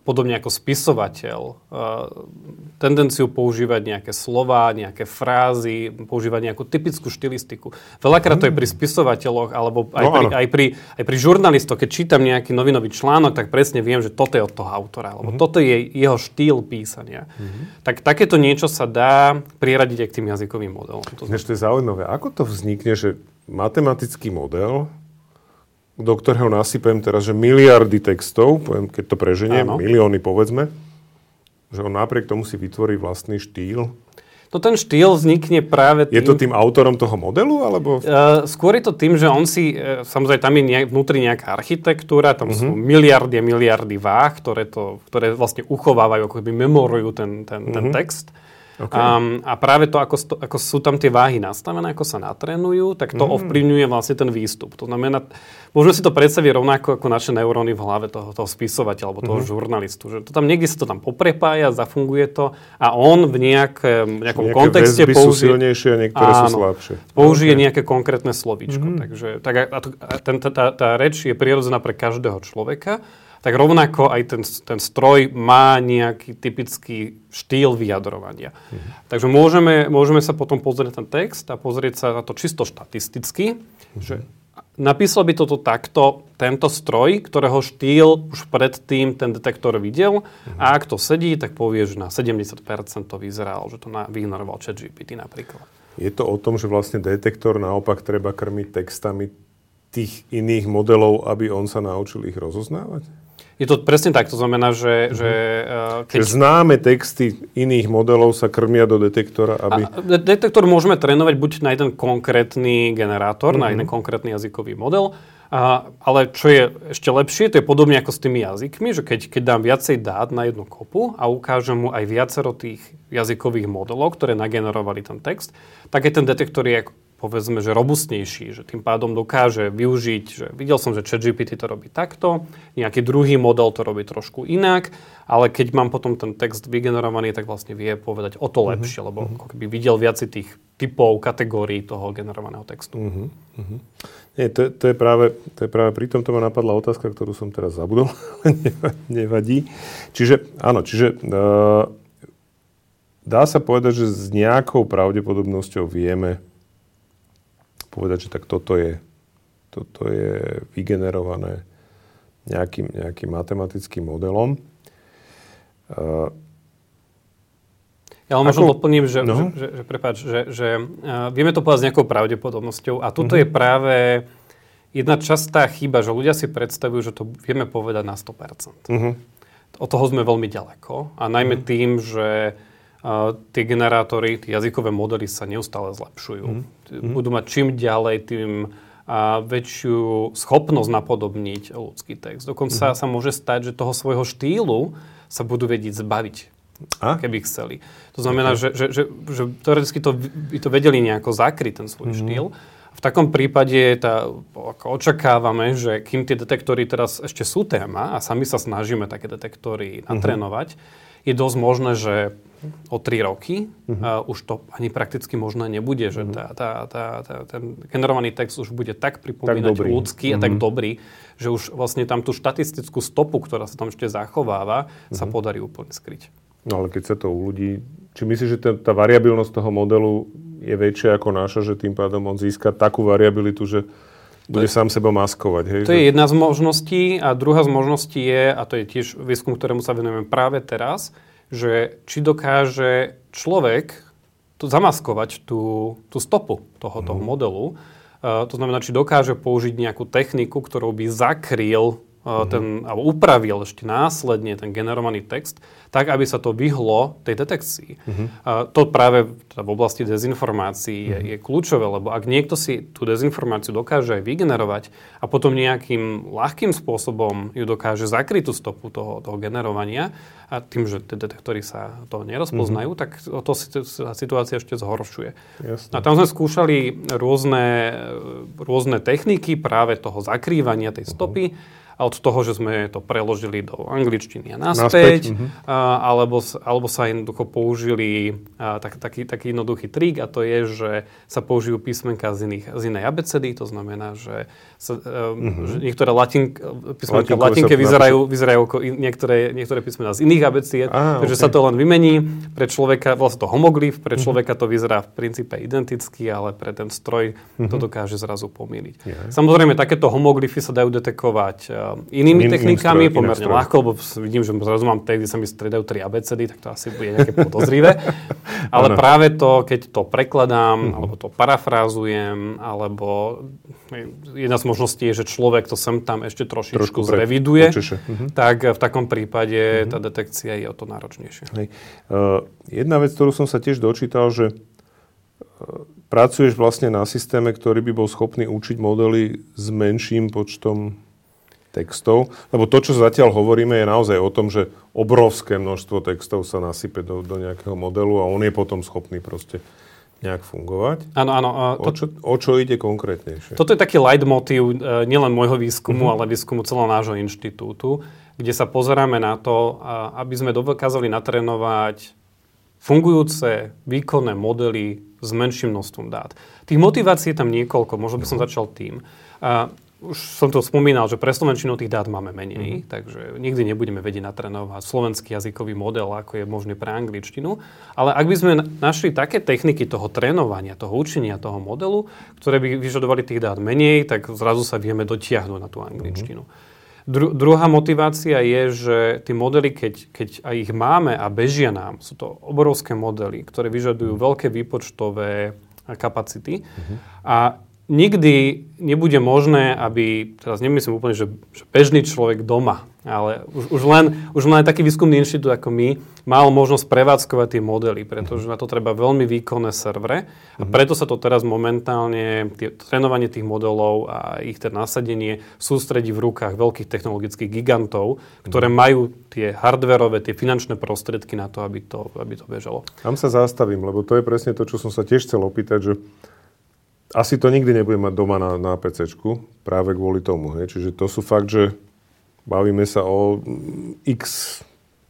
Speaker 2: podobne ako spisovateľ uh, tendenciu používať nejaké slova, nejaké frázy, používať nejakú typickú štilistiku. Veľakrát to je pri spisovateľoch, alebo aj,
Speaker 1: No,
Speaker 2: pri,
Speaker 1: áno.
Speaker 2: aj, pri, aj pri žurnalistoch. Keď čítam nejaký novinový článok, tak presne viem, že toto je od toho autora, alebo toto je jeho štýl písania. Tak takéto niečo sa dá priradiť aj k tým jazykovým modelom. To
Speaker 1: to je zaujímavé. Ako to vznikne, že matematický model, do ktorého nasypem teraz, že miliardy textov, poviem, keď to preženiem,
Speaker 2: Áno.
Speaker 1: milióny povedzme, že on napriek tomu si vytvorí vlastný štýl.
Speaker 2: No ten štýl vznikne práve tým...
Speaker 1: Je to tým autorom toho modelu, alebo...
Speaker 2: Uh, skôr je to tým, že on si, uh, samozrejme tam je nejak, vnútri nejaká architektúra, tam sú miliardy a miliardy váh, ktoré, to, ktoré vlastne uchovávajú, ako keby memorujú ten, ten, ten text.
Speaker 1: Okay.
Speaker 2: Um, a práve to ako, sto, ako sú tam tie váhy nastavené, ako sa natrénujú, tak to ovplyvňuje vlastne ten výstup. To znamená, môžeme si to predstaviť rovnako ako naše neuróny v hlave toho, toho spisovateľa alebo toho žurnalistu. Že to tam niekde sa to tam poprepája, zafunguje to a on v nejakém, nejakom
Speaker 1: Nejaké
Speaker 2: kontexte
Speaker 1: väzby sú
Speaker 2: použije...
Speaker 1: silnejšie a niektoré sú
Speaker 2: Áno.
Speaker 1: slabšie.
Speaker 2: Použije nejaké konkrétne slovíčko. Takže tak, a, a, ten, tá, tá reč je prirodzená pre každého človeka. Tak rovnako aj ten, ten stroj má nejaký typický štýl vyjadrovania. Takže môžeme, môžeme sa potom pozrieť ten text a pozrieť sa na to čisto štatisticky, že napísal by toto takto tento stroj, ktorého štýl už predtým ten detektor videl a ak to sedí, tak povie, že na 70% to vyzeralo, že to na, vyignoroval chat GPT napríklad.
Speaker 1: Je to o tom, že vlastne detektor naopak treba krmiť textami tých iných modelov, aby on sa naučil ich rozoznávať?
Speaker 2: Je to presne tak, to znamená, že, že uh,
Speaker 1: Keď známe texty iných modelov sa krmia do detektora, aby...
Speaker 2: A de- detektor môžeme trénovať buď na jeden konkrétny generátor, mm-hmm. na jeden konkrétny jazykový model, A, ale čo je ešte lepšie, to je podobne ako s tými jazykmi, že keď, keď dám viacej dát na jednu kopu a ukážem mu aj viacero tých jazykových modelov, ktoré nagenerovali ten text, tak je ten detektor je povedzme, že robustnejší, že tým pádom dokáže využiť, že videl som, že ChatGPT to robí takto, nejaký druhý model to robí trošku inak, ale keď mám potom ten text vygenerovaný, tak vlastne vie povedať o to mhm. lepšie, lebo ako keby videl viac tých typov, kategórií toho generovaného textu. Mm-hmm.
Speaker 1: Nie, to, to, je práve, to je práve pri tomto ma napadla otázka, ktorú som teraz zabudol, [LAUGHS] nevadí. Čiže, áno, čiže uh, dá sa povedať, že s nejakou pravdepodobnosťou vieme povedať, že tak toto je, toto je vygenerované nejakým, nejakým matematickým modelom. Uh,
Speaker 2: ja len možno doplním, že, no? že, že, že, prepáč, že, že uh, vieme to povedať s nejakou pravdepodobnosťou a toto mm-hmm. je práve jedna častá chyba, že ľudia si predstavujú, že to vieme povedať na 100%. Mm-hmm. Od toho sme veľmi ďaleko a najmä mm-hmm. tým, že tie generátory, tie jazykové modely sa neustále zlepšujú. Mm. Budú mať čím ďalej, tým a väčšiu schopnosť napodobniť ľudský text. Dokonca mm. sa môže stať, že toho svojho štýlu sa budú vedieť zbaviť, a? keby chceli. To znamená, okay. že, že, že, že teoreticky to, by to vedeli nejako zakryť, ten svoj mm. štýl. V takom prípade tá, ako očakávame, že kým tie detektory teraz ešte sú téma a sami sa snažíme také detektory natrénovať, mm-hmm. Je dosť možné, že o 3 roky, uh-huh. uh, už to ani prakticky možné nebude, že uh-huh. tá, tá, tá, tá, ten generovaný text už bude tak pripomínať tak ľudský uh-huh. a tak mhm. dobrý, že už vlastne tam tú štatistickú stopu, ktorá sa tam ešte zachováva, uh-huh. sa podarí úplne skryť.
Speaker 1: No ale keď sa to u ľudí... Či myslíš, že tá, tá variabilnosť toho modelu je väčšia ako náša, že tým pádom on získa takú variabilitu, že bude sám seba maskovať. Hej,
Speaker 2: to že? je jedna z možností a druhá z možností je, a to je tiež výskum, ktorému sa venujeme práve teraz, že či dokáže človek tu zamaskovať tú, tú stopu tohoto mm. modelu. Uh, to znamená, či dokáže použiť nejakú techniku, ktorou by zakryl ten, alebo upravil ešte následne ten generovaný text, tak, aby sa to vyhlo tej detekcii. Uh-huh. A to práve v oblasti dezinformácií uh-huh. je, je kľúčové, lebo ak niekto si tú dezinformáciu dokáže aj vygenerovať a potom nejakým ľahkým spôsobom ju dokáže zakryť tú stopu toho, toho generovania a tým, že tie detektory sa to nerozpoznajú, uh-huh. tak to sa situácia ešte zhoršuje. Jasne. A tam sme skúšali rôzne, rôzne techniky práve toho zakrývania tej stopy. Uh-huh a od toho, že sme to preložili do angličtiny a naspäť, naspäť uh-huh. a, alebo, alebo sa jednoducho použili a, tak, taký, taký jednoduchý trik a to je, že sa použijú písmenka z, iných, z inej abecedy, to znamená, že, sa, uh-huh. že niektoré latin, písmenka v latinke vyzerajú, vyzerajú ako in, niektoré, niektoré písmená z iných abecied, ah, takže okay. sa to len vymení. Pre človeka, vlastne to homoglyf, pre človeka to vyzerá v princípe identicky, ale pre ten stroj uh-huh. to dokáže zrazu pomýliť. Yeah. Samozrejme, takéto homoglyfy sa dajú detekovať inými In, technikami, stroj, pomerne ľahko, lebo vidím, že zrazu mám text, kde sa mi stredajú tri abecedy, tak to asi bude nejaké podozrivé. [LAUGHS] Ale práve to, keď to prekladám, uh-huh. alebo to parafrázujem, alebo jedna z možností je, že človek to sem tam ešte trošičku Trošku zreviduje, uh-huh. tak v takom prípade uh-huh. tá detekcia je o to náročnejšia. Hej.
Speaker 1: Uh, jedna vec, ktorú som sa tiež dočítal, že uh, pracuješ vlastne na systéme, ktorý by bol schopný učiť modely s menším počtom textov. Lebo to, čo zatiaľ hovoríme, je naozaj o tom, že obrovské množstvo textov sa nasype do, do nejakého modelu a on je potom schopný proste nejak fungovať.
Speaker 2: Áno, áno.
Speaker 1: To, o, čo, o čo ide konkrétnejšie?
Speaker 2: Toto je taký leitmotiv e, nielen môjho výskumu, uh-huh. ale výskumu celého nášho inštitútu, kde sa pozeráme na to, aby sme dokázali natrénovať fungujúce výkonné modely s menším množstvom dát. Tých motivácií je tam niekoľko, možno by som začal tým už som to spomínal, že pre Slovenčinu tých dát máme menej, mm. takže nikdy nebudeme vedieť natrénovať slovenský jazykový model, ako je možný pre angličtinu. Ale ak by sme našli také techniky toho trénovania, toho učenia toho modelu, ktoré by vyžadovali tých dát menej, tak zrazu sa vieme dotiahnuť na tú angličtinu. Mm. Dru- druhá motivácia je, že tie modely, keď, keď aj ich máme a bežia nám, sú to obrovské modely, ktoré vyžadujú mhm. veľké výpočtové kapacity. Mm-hmm. A nikdy nebude možné, aby, teraz nemyslím úplne, že, že bežný človek doma Ale už, už, len, už len taký výskumný inštitút ako my mal možnosť prevádzkovať tie modely, pretože na to treba veľmi výkonné servere. A preto sa to teraz momentálne, tie, trénovanie tých modelov a ich ten nasadenie sústredí v rukách veľkých technologických gigantov, ktoré majú tie hardverové, tie finančné prostriedky na to, aby to, aby to bežalo.
Speaker 1: Tam sa zastavím, lebo to je presne to, čo som sa tiež chcel opýtať, že asi to nikdy nebudem mať doma na, na PC, práve kvôli tomu. Hej. Čiže to sú fakt, že Bavíme sa o x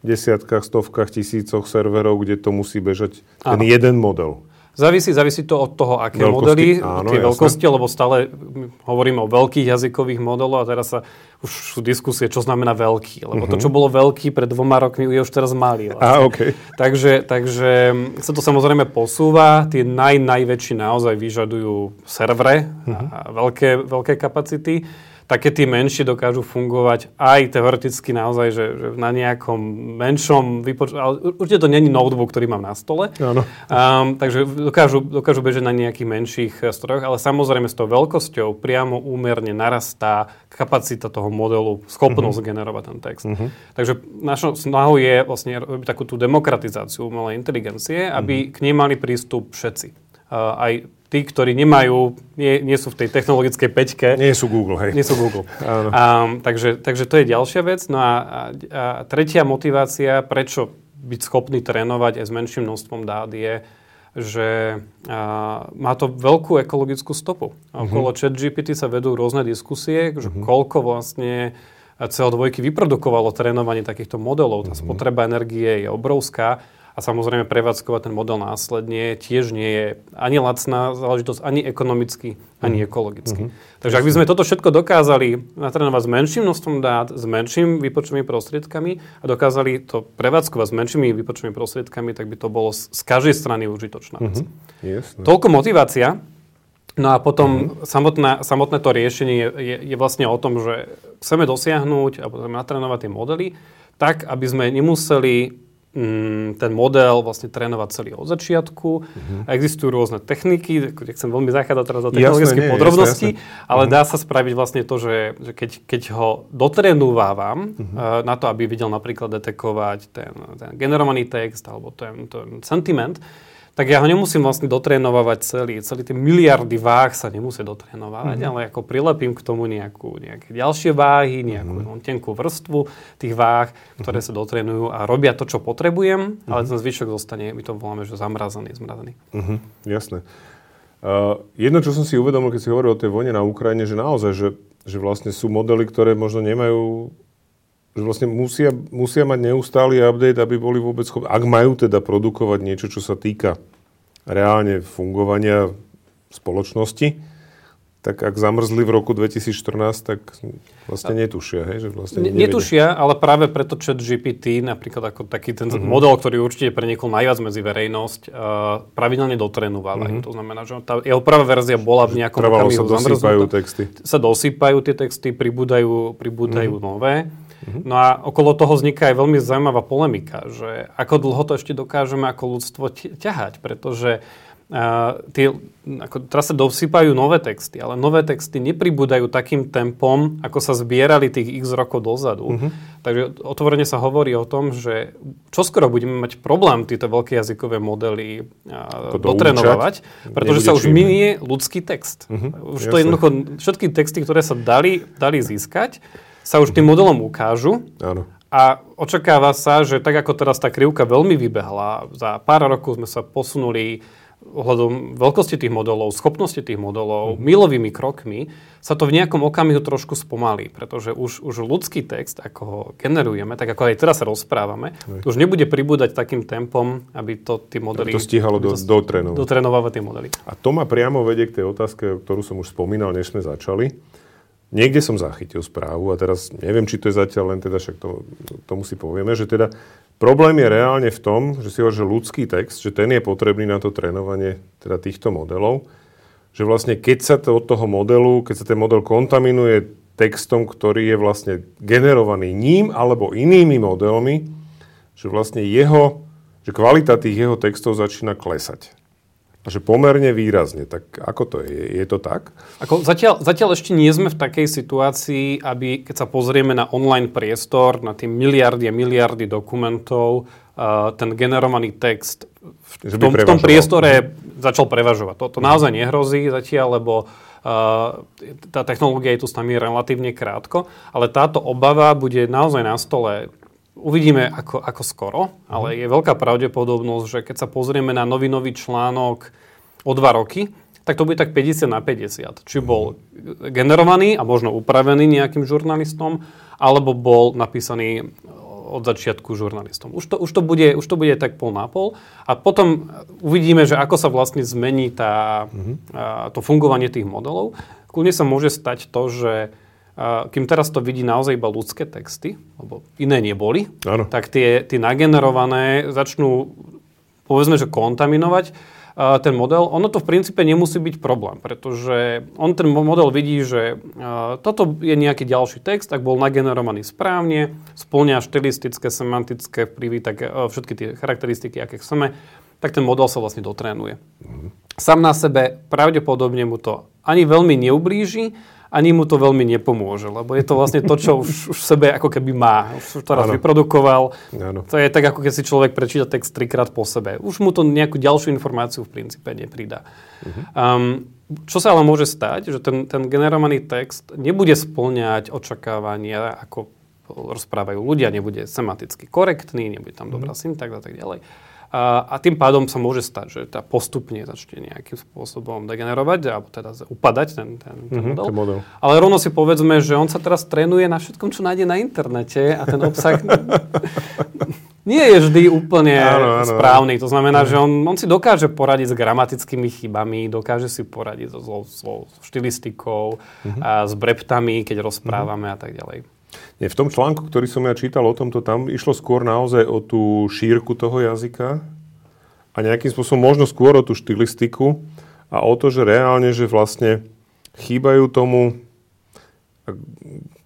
Speaker 1: desiatkách, stovkách, tisícoch serverov, kde to musí bežať ten Áno. jeden model.
Speaker 2: Závisí, závisí to od toho, aké veľkosti, modely, áno, tie jasné. veľkosti, lebo stále hovoríme o veľkých jazykových modeloch a teraz sa už sú diskusie, čo znamená veľký. Lebo uh-huh. to, mhm. čo bolo veľký pred dvoma rokmi, je už teraz malý.
Speaker 1: Vlastne. A, okay.
Speaker 2: takže, takže sa to samozrejme posúva. Tie naj, najväčší naozaj vyžadujú servere uh-huh. a veľké, veľké kapacity také tie menšie dokážu fungovať aj teoreticky naozaj, že, že na nejakom menšom vypoču... Ale určite to není notebook, ktorý mám na stole.
Speaker 1: Áno.
Speaker 2: Um, takže dokážu, dokážu bežať na nejakých menších strojoch, ale samozrejme s tou veľkosťou priamo úmerne narastá kapacita toho modelu, schopnosť uh-huh. generovať ten text. Uh-huh. Takže našou snahou je vlastne robiť takú tú demokratizáciu umelej inteligencie, aby uh-huh. k nej mali prístup všetci. Uh, aj tí, ktorí nemajú, nie, nie sú v tej technologickej peťke.
Speaker 1: Nie sú Google, hej.
Speaker 2: Nie sú Google. [LAUGHS] Um, takže, takže to je ďalšia vec. No a, a, a tretia motivácia, prečo byť schopný trénovať aj s menším množstvom dát je, že a, má to veľkú ekologickú stopu. Mm-hmm. Okolo chat GPT sa vedú rôzne diskusie, že mm-hmm. koľko vlastne CO2 vyprodukovalo trénovanie takýchto modelov. Tá mm-hmm. spotreba energie je obrovská a samozrejme prevádzkovať ten model následne tiež nie je ani lacná záležitosť, ani ekonomicky, ani mm. ekologicky. Mm-hmm. Takže ak by sme toto všetko dokázali natrénovať s menším množstvom dát, s menšími výpočtovými prostriedkami a dokázali to prevádzkovať s menšími výpočtovými prostriedkami, tak by to bolo z, z každej strany užitočná vec.
Speaker 1: Mm-hmm.
Speaker 2: Toľko motivácia. No a potom mm-hmm. samotné, samotné to riešenie je, je, je vlastne o tom, že chceme dosiahnuť a potom natrénovať tie modely tak, aby sme nemuseli ten model vlastne trénovať celý od začiatku. Uh-huh. A existujú rôzne techniky, nechcem veľmi zachádzať teraz do technologické podrobnosti, jasné. ale uh-huh. dá sa spraviť vlastne to, že, že keď, keď ho dotrenúvávam uh-huh. uh, na to, aby videl napríklad detekovať ten, ten generovaný text alebo ten, ten sentiment, tak ja ho nemusím vlastne dotrénovať celý. Celý tie miliardy váh sa nemusia dotrénovať, mm-hmm. ale ako prilepím k tomu nejakú, nejaké ďalšie váhy, nejakú mm-hmm. tenkú vrstvu tých váh, ktoré mm-hmm. sa dotrénujú a robia to, čo potrebujem, ale mm-hmm. ten zvyšok zostane, my to voláme, že zamrazený, zmrazený.
Speaker 1: Mm-hmm. Jasné. Uh, jedno, čo som si uvedomil, keď si hovoril o tej vojne na Ukrajine, že naozaj, že, že vlastne sú modely, ktoré možno nemajú že vlastne musia, musia mať neustály update, aby boli vôbec schopní, ak majú teda produkovať niečo, čo sa týka reálne fungovania spoločnosti, tak ak zamrzli v roku 2014, tak vlastne netušia, hej? Že vlastne
Speaker 2: netušia, ale práve preto chat GPT, napríklad ako taký ten uh-huh. model, ktorý určite prenikol najviac medzi verejnosť, uh, pravidelne dotrenúvajú. Uh-huh. To znamená, že tá jeho prvá verzia bola v nejakom
Speaker 1: okamihu sa dosypajú texty.
Speaker 2: Sa dosypajú tie texty, pribúdajú, pribúdajú uh-huh. nové. Mm-hmm. No a okolo toho vzniká aj veľmi zaujímavá polemika, že ako dlho to ešte dokážeme ako ľudstvo ťahať, pretože Uh, tie, ako, teraz sa dosypajú nové texty, ale nové texty nepribúdajú takým tempom, ako sa zbierali tých x rokov dozadu. Uh-huh. Takže otvorene sa hovorí o tom, že čoskoro budeme mať problém tieto veľké jazykové modely uh, dotrenovať, pretože sa už minie ľudský text. Uh-huh. Už Jasne. to jednoducho, všetky texty, ktoré sa dali, dali získať, sa už tým modelom ukážu.
Speaker 1: Áno.
Speaker 2: A očakáva sa, že tak ako teraz tá krivka veľmi vybehla, za pár rokov sme sa posunuli ohľadom veľkosti tých modelov, schopnosti tých modelov, mm. milovými krokmi, sa to v nejakom okamihu trošku spomalí, pretože už, už ľudský text, ako ho generujeme, tak ako aj teraz sa rozprávame, mm. už nebude pribúdať takým tempom, aby to tie modely...
Speaker 1: To stíhalo do, to, dotrénovať.
Speaker 2: Dotrénovať tie modely.
Speaker 1: A to ma priamo vedie k tej otázke, ktorú som už spomínal, než sme začali Niekde som zachytil správu a teraz neviem, či to je zatiaľ len teda, však to, tomu si povieme, že teda problém je reálne v tom, že si hovorí, že ľudský text, že ten je potrebný na to trénovanie teda týchto modelov, že vlastne keď sa to od toho modelu, keď sa ten model kontaminuje textom, ktorý je vlastne generovaný ním alebo inými modelmi, že vlastne jeho, že kvalita tých jeho textov začína klesať. Že pomerne výrazne. Tak ako to je? Je to tak?
Speaker 2: Ako zatiaľ, zatiaľ ešte nie sme v takej situácii, aby keď sa pozrieme na online priestor, na tie miliardy a miliardy dokumentov, uh, ten generovaný text v tom, v tom priestore začal prevažovať. To, to naozaj nehrozí zatiaľ, lebo uh, tá technológia je tu s nami relatívne krátko, ale táto obava bude naozaj na stole Uvidíme ako, ako skoro, ale je veľká pravdepodobnosť, že keď sa pozrieme na novinový článok o dva roky, tak to bude tak 50 na 50. Či bol generovaný a možno upravený nejakým žurnalistom, alebo bol napísaný od začiatku žurnalistom. Už to, už to, bude, už to bude tak pol na pol. A potom uvidíme, že ako sa vlastne zmení tá, mm-hmm. to fungovanie tých modelov. Kľudne sa môže stať to, že kým teraz to vidí naozaj iba ľudské texty, lebo iné neboli, ano. tak tie, tie nagenerované začnú, povedzme, že kontaminovať ten model. Ono to v princípe nemusí byť problém, pretože on ten model vidí, že toto je nejaký ďalší text, ak bol nagenerovaný správne, splňa štilistické, semantické vplyvy, tak všetky tie charakteristiky, aké chceme, tak ten model sa vlastne dotrénuje. Mhm. Sám na sebe pravdepodobne mu to ani veľmi neublíži, ani mu to veľmi nepomôže, lebo je to vlastne to, čo už, už v sebe ako keby má. Už to raz ano. vyprodukoval. Ano. To je tak, ako keď si človek prečíta text trikrát po sebe. Už mu to nejakú ďalšiu informáciu v princípe nepridá. Uh-huh. Um, čo sa ale môže stať, že ten, ten generovaný text nebude splňať očakávania, ako rozprávajú ľudia, nebude sematicky korektný, nebude tam dobrá uh-huh. syntax a tak ďalej. A, a tým pádom sa môže stať, že tá postupne začne nejakým spôsobom degenerovať, alebo teda upadať ten, ten, ten, mm-hmm, model. ten model. Ale rovno si povedzme, že on sa teraz trénuje na všetkom, čo nájde na internete a ten obsah [LAUGHS] nie je vždy úplne áno, áno, správny. To znamená, že on, on si dokáže poradiť s gramatickými chybami, dokáže si poradiť so, so, so štilistikou, mm-hmm. a s breptami, keď rozprávame mm-hmm. a tak ďalej.
Speaker 1: Nie, v tom článku, ktorý som ja čítal o tomto, tam išlo skôr naozaj o tú šírku toho jazyka a nejakým spôsobom možno skôr o tú štilistiku a o to, že reálne, že vlastne chýbajú tomu,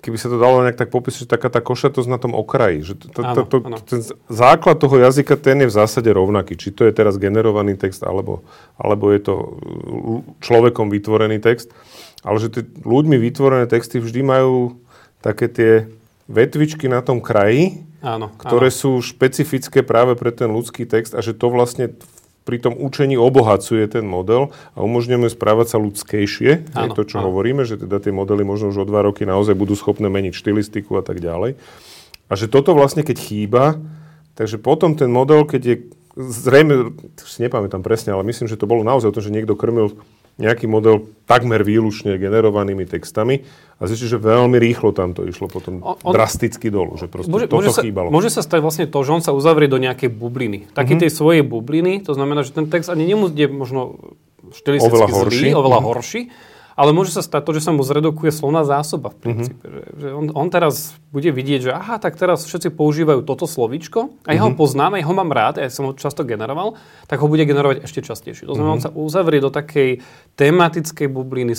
Speaker 1: keby sa to dalo nejak tak popísať, že taká tá košatosť na tom okraji. Že to, to, to, áno. Ten základ toho jazyka, ten je v zásade rovnaký. Či to je teraz generovaný text, alebo, alebo je to človekom vytvorený text. Ale že tie ľuďmi vytvorené texty vždy majú také tie vetvičky na tom kraji, áno, ktoré áno. sú špecifické práve pre ten ľudský text a že to vlastne pri tom učení obohacuje ten model a umožňujeme správať sa ľudskejšie. Áno, je to, čo áno. hovoríme, že teda tie modely možno už o dva roky naozaj budú schopné meniť štilistiku a tak ďalej. A že toto vlastne, keď chýba, takže potom ten model, keď je zrejme, si nepamätám presne, ale myslím, že to bolo naozaj o tom, že niekto krmil nejaký model takmer výlučne generovanými textami a zistí, že veľmi rýchlo tam to išlo potom on, drasticky dolu, že proste môže, toto
Speaker 2: môže
Speaker 1: chýbalo.
Speaker 2: Sa, môže sa stať vlastne to, že on sa uzavrie do nejakej bubliny. Taký mm-hmm. tej svojej bubliny, to znamená, že ten text ani nemusí možno štilisticky oveľa horší. Zlý, oveľa mm-hmm. horší, ale môže sa stať to, že sa mu zredukuje slovná zásoba v princípe. Mm-hmm. Že, že on, on teraz bude vidieť, že aha, tak teraz všetci používajú toto slovíčko a ja mm-hmm. ho mhm. poznám, ja ho mám rád, ja som ho často generoval, tak ho bude generovať ešte častejšie. To znamená, mm-hmm. on sa uzavrie do takej tematickej bubliny,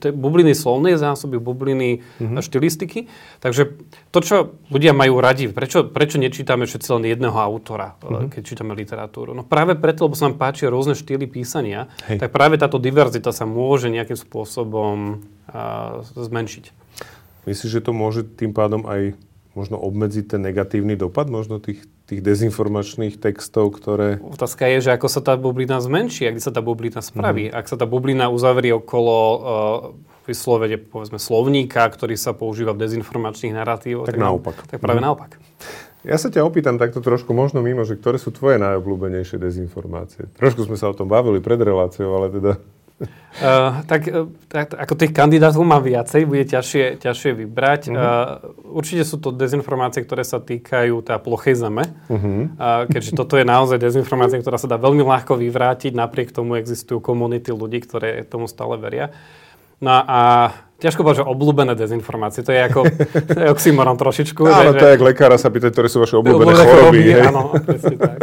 Speaker 2: te, bubliny slovnej zásoby, bubliny mm-hmm. štilistiky. Takže to, čo ľudia majú radi, prečo, prečo nečítame všetci len jedného autora, mm-hmm. keď čítame literatúru? No práve preto, lebo sa nám páčia rôzne štýly písania, Hej. tak práve táto diverzita sa môže nejakým spôsobom uh, zmenšiť.
Speaker 1: Myslíš, že to môže tým pádom aj možno obmedziť ten negatívny dopad možno tých, tých dezinformačných textov, ktoré...
Speaker 2: Otázka je, že ako sa tá bublina zmenší, ak sa tá bublina spraví. Mm-hmm. Ak sa tá bublina uzavrie okolo uh, vyslovene, povedzme, slovníka, ktorý sa používa v dezinformačných narratívoch.
Speaker 1: Tak, tak naopak.
Speaker 2: Tak práve mm-hmm. naopak.
Speaker 1: Ja sa ťa opýtam takto trošku možno mimo, že ktoré sú tvoje najobľúbenejšie dezinformácie? Trošku sme sa o tom bavili pred reláciou, ale teda...
Speaker 2: Uh, tak, uh, tak, ako tých kandidátov má viacej, bude ťažšie, ťažšie vybrať. Uh-huh. Uh, určite sú to dezinformácie, ktoré sa týkajú tá plochej zeme, uh-huh. uh, keďže toto je naozaj dezinformácia, ktorá sa dá veľmi ľahko vyvrátiť, napriek tomu existujú komunity ľudí, ktoré tomu stále veria. No a ťažko povedať, že obľúbené dezinformácie. To je ako [LAUGHS] to je oxymoron trošičku.
Speaker 1: Áno, to je ako lekára sa pýtať, ktoré sú vaše obľúbené, obľúbené choroby. choroby
Speaker 2: áno, presne tak.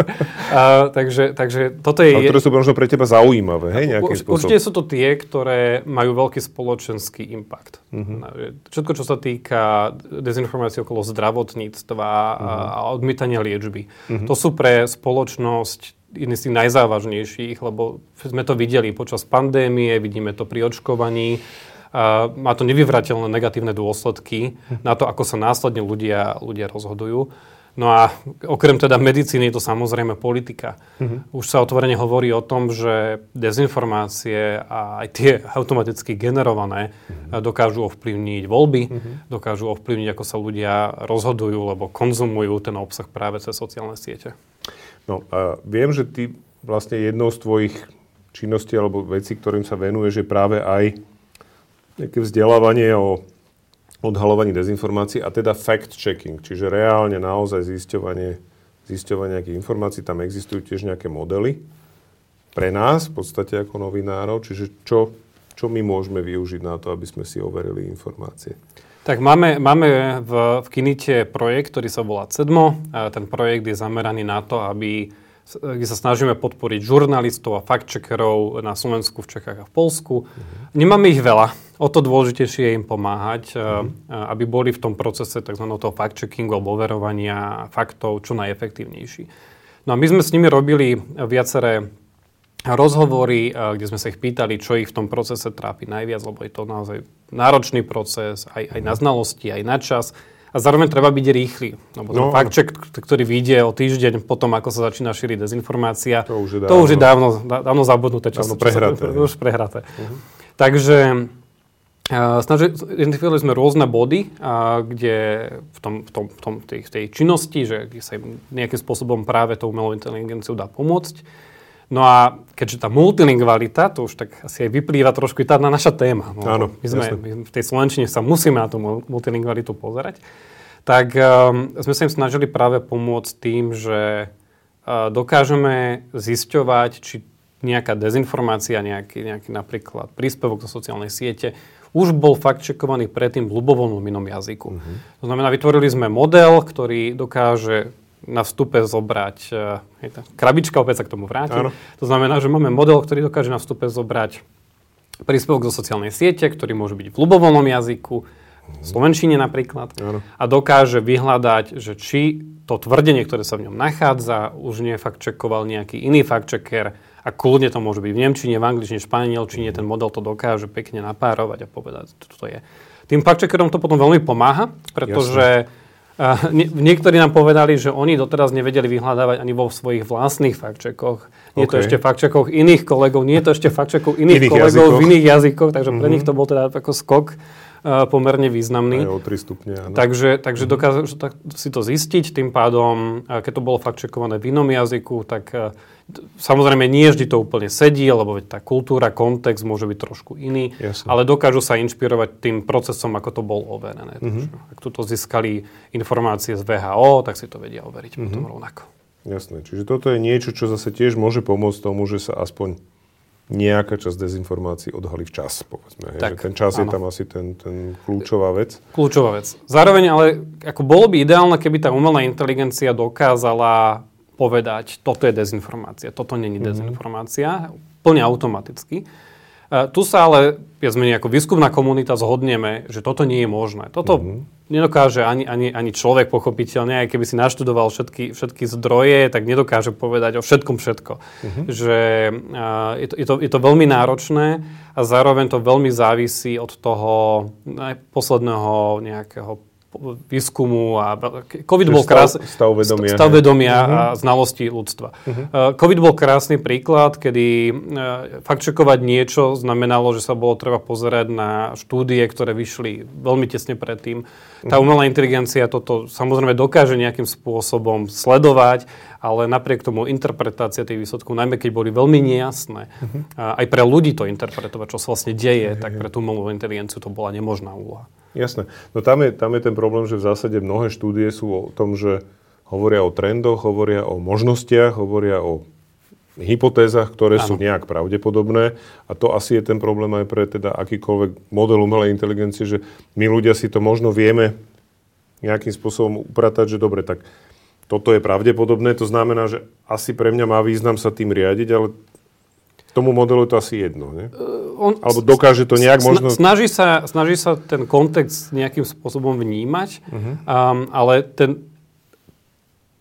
Speaker 2: Uh, takže, takže toto je...
Speaker 1: Ale ktoré sú možno pre teba zaujímavé, hej, nejakým spôsobom.
Speaker 2: Určite sú to tie, ktoré majú veľký spoločenský impact. Uh-huh. Všetko, čo sa týka dezinformácií okolo zdravotníctva uh-huh. a odmýtania liečby. Uh-huh. To sú pre spoločnosť jedný z tých najzávažnejších, lebo sme to videli počas pandémie, vidíme to pri očkovaní. A má to nevyvrateľné negatívne dôsledky na to, ako sa následne ľudia, ľudia rozhodujú. No a okrem teda medicíny je to samozrejme politika. Uh-huh. Už sa otvorene hovorí o tom, že dezinformácie a aj tie automaticky generované uh-huh. dokážu ovplyvniť voľby, uh-huh. dokážu ovplyvniť, ako sa ľudia rozhodujú, lebo konzumujú ten obsah práve cez sociálne siete.
Speaker 1: No a viem, že ty vlastne jednou z tvojich činností alebo vecí, ktorým sa venuješ, je práve aj nejaké vzdelávanie o odhalovaní dezinformácií a teda fact-checking, čiže reálne naozaj zisťovanie, zisťovanie nejakých informácií. Tam existujú tiež nejaké modely pre nás, v podstate ako novinárov, čiže čo, čo my môžeme využiť na to, aby sme si overili informácie.
Speaker 2: Tak máme, máme v, v Kinite projekt, ktorý sa volá CEDMO. Ten projekt je zameraný na to, aby kde sa snažíme podporiť žurnalistov a fact-checkerov na Slovensku, v Čechách a v Polsku. Uh-huh. Nemáme ich veľa, o to dôležitejšie je im pomáhať, uh-huh. aby boli v tom procese tzv. toho fact-checkingu alebo overovania faktov čo najefektívnejší. No a my sme s nimi robili viaceré rozhovory, kde sme sa ich pýtali, čo ich v tom procese trápi najviac, lebo je to naozaj náročný proces, aj, aj na znalosti, aj na čas. A zároveň treba byť rýchly. Lebo no, fakt check, ktorý vyjde o týždeň potom, ako sa začína šíriť dezinformácia, to už je dávno, to už je dávno, dávno zabudnuté.
Speaker 1: Čo, dávno prehraté. Čo
Speaker 2: sa, [LAUGHS] už prehraté. Uh-huh. Takže identifikovali sme rôzne body, uh, kde v, tom, v, tom, v tom, tej, tej činnosti, že sa im nejakým spôsobom práve tou umelou inteligenciou dá pomôcť. No a keďže tá multilingvalita, to už tak asi aj vyplýva trošku i tá naša téma.
Speaker 1: No, Áno,
Speaker 2: my, sme, my v tej Slovenčine sa musíme na tú multilingvalitu pozerať. Tak um, sme sa im snažili práve pomôcť tým, že uh, dokážeme zisťovať, či nejaká dezinformácia, nejaký, nejaký napríklad príspevok do sociálnej siete už bol fakt čekovaný predtým v ľubovoľnom inom jazyku. Uh-huh. To znamená, vytvorili sme model, ktorý dokáže na vstupe zobrať, je to, krabička, opäť sa k tomu vrátim. Áno. To znamená, že máme model, ktorý dokáže na vstupe zobrať príspevok zo sociálnej siete, ktorý môže byť v ľubovoľnom jazyku, v slovenčine napríklad, Áno. a dokáže vyhľadať, že či to tvrdenie, ktoré sa v ňom nachádza, už nie fakt čekoval nejaký iný fakt checker a kľudne to môže byť v Nemčine, v Angličtine, v Španielčine, ten model to dokáže pekne napárovať a povedať, čo to je. Tým fakt checkerom to potom veľmi pomáha, pretože Jasne nie, niektorí nám povedali, že oni doteraz nevedeli vyhľadávať ani vo svojich vlastných faktčekoch. Nie okay. to ešte faktčekov iných kolegov, nie je to ešte faktčekov iných, iných kolegov jazykoch. v iných jazykoch, takže mm-hmm. pre mhm. nich to bol teda ako skok uh, pomerne významný.
Speaker 1: Aj o 3 stupne, áno.
Speaker 2: Takže, takže mm-hmm. dokážu si to zistiť, tým pádom, keď to bolo faktčekované v inom jazyku, tak uh, Samozrejme, nie vždy to úplne sedí, lebo tá kultúra, kontext môže byť trošku iný, Jasne. ale dokážu sa inšpirovať tým procesom, ako to bolo overené. Mm-hmm. Ak tuto získali informácie z VHO, tak si to vedia overiť mm-hmm. potom rovnako.
Speaker 1: Jasné. Čiže toto je niečo, čo zase tiež môže pomôcť tomu, že sa aspoň nejaká časť dezinformácií odhalí včas, povedzme. Tak, že ten čas áno. je tam asi ten, ten kľúčová vec.
Speaker 2: Kľúčová vec. Zároveň ale ako bolo by ideálne, keby tá umelá inteligencia dokázala povedať, toto je dezinformácia, toto není mm-hmm. dezinformácia, plne automaticky. Uh, tu sa ale, viac menej ako výskumná komunita zhodneme, že toto nie je možné. Toto mm-hmm. nedokáže ani, ani, ani človek pochopiteľne, aj keby si naštudoval všetky, všetky zdroje, tak nedokáže povedať o všetkom všetko. Mm-hmm. Že uh, je, to, je, to, je to veľmi náročné a zároveň to veľmi závisí od toho posledného nejakého výskumu a COVID bol krásny...
Speaker 1: Stav, vedomia.
Speaker 2: Stav vedomia uh-huh. a znalosti ľudstva. Uh-huh. COVID bol krásny príklad, kedy uh, fakt čekovať niečo znamenalo, že sa bolo treba pozerať na štúdie, ktoré vyšli veľmi tesne predtým. Tá mhm. umelá inteligencia toto samozrejme dokáže nejakým spôsobom sledovať, ale napriek tomu interpretácia tých výsledkov, najmä keď boli veľmi nejasné, uh-huh. aj pre ľudí to interpretovať, čo sa vlastne deje, uh-huh. tak pre tú umelú inteligenciu to bola nemožná úloha.
Speaker 1: Jasné. No tam je, tam je ten problém, že v zásade mnohé štúdie sú o tom, že hovoria o trendoch, hovoria o možnostiach, hovoria o hypotézach, ktoré ano. sú nejak pravdepodobné. A to asi je ten problém aj pre teda akýkoľvek model umelej inteligencie, že my ľudia si to možno vieme nejakým spôsobom upratať, že dobre, tak toto je pravdepodobné, to znamená, že asi pre mňa má význam sa tým riadiť, ale tomu modelu je to asi jedno, nie? Uh, on Alebo dokáže to nejak možno...
Speaker 2: Snaží sa, snaží sa ten kontext nejakým spôsobom vnímať, uh-huh. um, ale ten,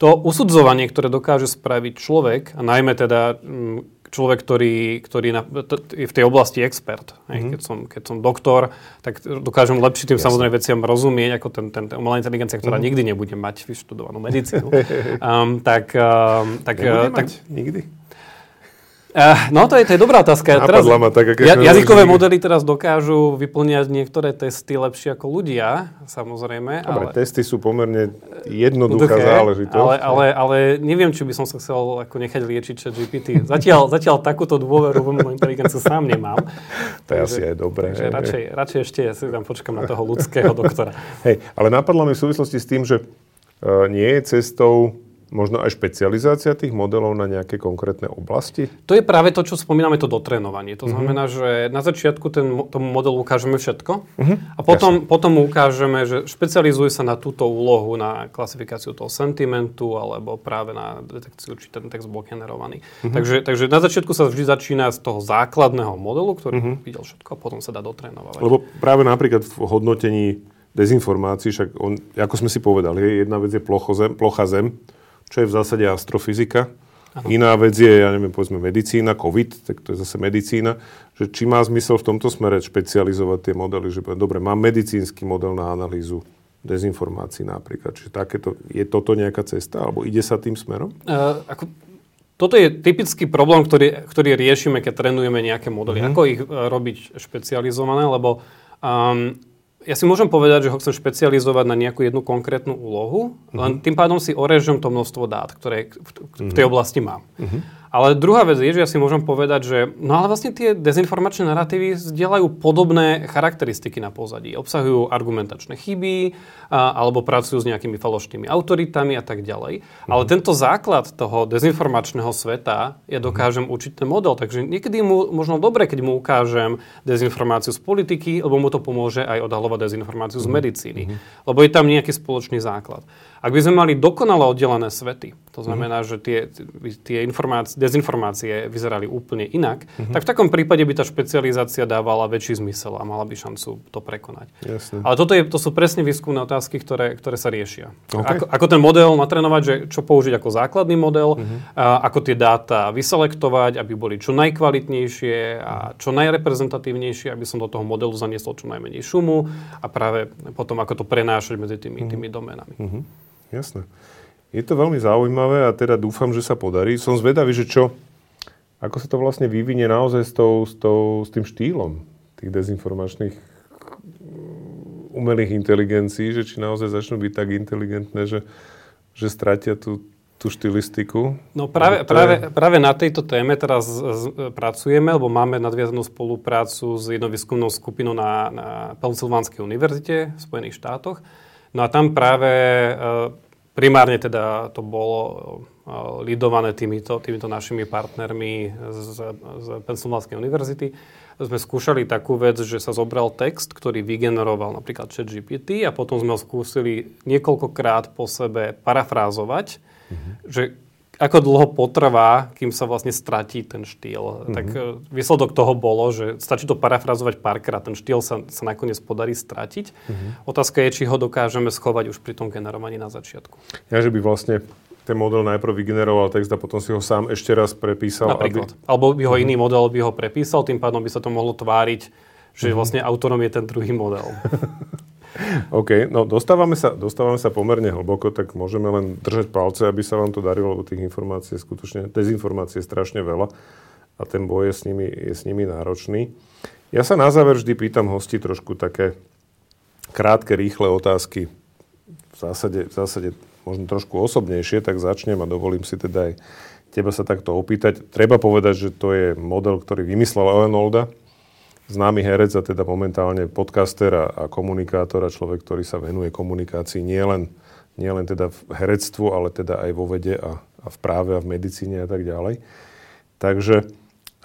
Speaker 2: to usudzovanie, ktoré dokáže spraviť človek, a najmä teda mm, človek, ktorý, ktorý na, je v tej oblasti expert. Mm-hmm. Keď, som, keď som doktor, tak dokážem lepšie tým Jasne. samozrejme veciam rozumieť, ako ten, ten, ten umelá inteligencia, ktorá mm-hmm. nikdy nebude mať vyštudovanú [LAUGHS] medicínu. um, tak, um, tak,
Speaker 1: nebude tak, mať? Nikdy?
Speaker 2: Uh, no to je, to je dobrá otázka. Teraz, ma tak, ja, jazykové modely teraz dokážu vyplňať niektoré testy lepšie ako ľudia, samozrejme.
Speaker 1: Dobre, ale, testy sú pomerne jednoduchá duché, záležitosť.
Speaker 2: Ale, ale, ale neviem, či by som sa chcel ako nechať liečiť chat GPT. Zatiaľ, zatiaľ takúto dôveru v umelú inteligenciu sám nemám.
Speaker 1: To je asi aj dobré.
Speaker 2: Takže radšej, radšej ešte si tam počkam na toho ľudského doktora.
Speaker 1: Hej, ale napadlo mi v súvislosti s tým, že uh, nie je cestou možno aj špecializácia tých modelov na nejaké konkrétne oblasti?
Speaker 2: To je práve to, čo spomíname, to dotrénovanie. To uh-huh. znamená, že na začiatku ten, tomu modelu ukážeme všetko uh-huh. a potom, potom mu ukážeme, že špecializuje sa na túto úlohu, na klasifikáciu toho sentimentu alebo práve na detekciu, či ten text bol generovaný. Uh-huh. Takže, takže na začiatku sa vždy začína z toho základného modelu, ktorý uh-huh. videl všetko a potom sa dá dotrénovať.
Speaker 1: Lebo práve napríklad v hodnotení dezinformácií, však on, ako sme si povedali, jedna vec je plocho zem, plocha zem, čo je v zásade astrofyzika. Ano. Iná vec je, ja neviem, povedzme medicína, COVID, tak to je zase medicína, že či má zmysel v tomto smere špecializovať tie modely, že dobre, mám medicínsky model na analýzu dezinformácií napríklad. Čiže takéto, je toto nejaká cesta, alebo ide sa tým smerom? Uh,
Speaker 2: ako, toto je typický problém, ktorý, ktorý riešime, keď trénujeme nejaké modely. Mm-hmm. Ako ich uh, robiť špecializované, lebo um, ja si môžem povedať, že ho chcem špecializovať na nejakú jednu konkrétnu úlohu, mm-hmm. len tým pádom si orežem to množstvo dát, ktoré v, tej mhm. oblasti mám. Mm-hmm. Ale druhá vec je, že ja si môžem povedať, že no ale vlastne tie dezinformačné narratívy zdieľajú podobné charakteristiky na pozadí. Obsahujú argumentačné chyby, a, alebo pracujú s nejakými falošnými autoritami a tak ďalej. Mm. Ale tento základ toho dezinformačného sveta ja dokážem mm. učiť ten model. Takže niekedy mu možno dobre, keď mu ukážem dezinformáciu z politiky, lebo mu to pomôže aj odhalovať dezinformáciu mm. z medicíny. Mm. Lebo je tam nejaký spoločný základ. Ak by sme mali dokonale oddelené svety, to znamená, mm. že tie, tie informácie, dezinformácie vyzerali úplne inak, mm-hmm. tak v takom prípade by tá špecializácia dávala väčší zmysel a mala by šancu to prekonať.
Speaker 1: Jasne.
Speaker 2: Ale toto je, to sú presne výskumné otázky, ktoré, ktoré sa riešia. Okay. Ako, ako ten model natrénovať, že čo použiť ako základný model, mm-hmm. a ako tie dáta vyselektovať, aby boli čo najkvalitnejšie a čo najreprezentatívnejšie, aby som do toho modelu zaniesol čo najmenej šumu a práve potom ako to prenášať medzi tými, mm-hmm. tými domenami. Mm-hmm.
Speaker 1: Jasné. Je to veľmi zaujímavé a teda dúfam, že sa podarí. Som zvedavý, že čo, ako sa to vlastne vyvinie naozaj s, tou, s, tou, s tým štýlom tých dezinformačných mm, umelých inteligencií, že či naozaj začnú byť tak inteligentné, že, že stratia tú, tú štilistiku?
Speaker 2: No práve, práve, práve na tejto téme teraz z, pracujeme, lebo máme nadviazanú spoluprácu s jednou výskumnou skupinou na, na Pensylvánskej univerzite v Spojených štátoch. No a tam práve e, primárne teda to bolo e, lidované týmito, týmito našimi partnermi z, z Pensylvánskej univerzity. Sme skúšali takú vec, že sa zobral text, ktorý vygeneroval napríklad chat GPT a potom sme ho skúsili niekoľkokrát po sebe parafrázovať, mm-hmm. že ako dlho potrvá, kým sa vlastne stratí ten štýl. Mm-hmm. Tak e, výsledok toho bolo, že stačí to parafrazovať párkrát, ten štýl sa, sa nakoniec podarí stratiť. Mm-hmm. Otázka je, či ho dokážeme schovať už pri tom generovaní na začiatku.
Speaker 1: Ja, že by vlastne ten model najprv vygeneroval text a potom si ho sám ešte raz prepísal.
Speaker 2: Napríklad. Aby... Alebo by ho mm-hmm. iný model by ho prepísal, tým pádom by sa to mohlo tváriť, že mm-hmm. vlastne autorom je ten druhý model. [LAUGHS]
Speaker 1: OK, no dostávame sa, dostávame sa pomerne hlboko, tak môžeme len držať palce, aby sa vám to darilo, lebo tých informácií je skutočne, dezinformácií je strašne veľa a ten boj je s nimi, je s nimi náročný. Ja sa na záver vždy pýtam hosti trošku také krátke, rýchle otázky. V zásade, v zásade možno trošku osobnejšie, tak začnem a dovolím si teda aj teba sa takto opýtať. Treba povedať, že to je model, ktorý vymyslel Ellen Olda, známy herec a teda momentálne podcaster a, a komunikátor a človek, ktorý sa venuje komunikácii nielen nie len teda v herectvu, ale teda aj vo vede a, a v práve a v medicíne a tak ďalej. Takže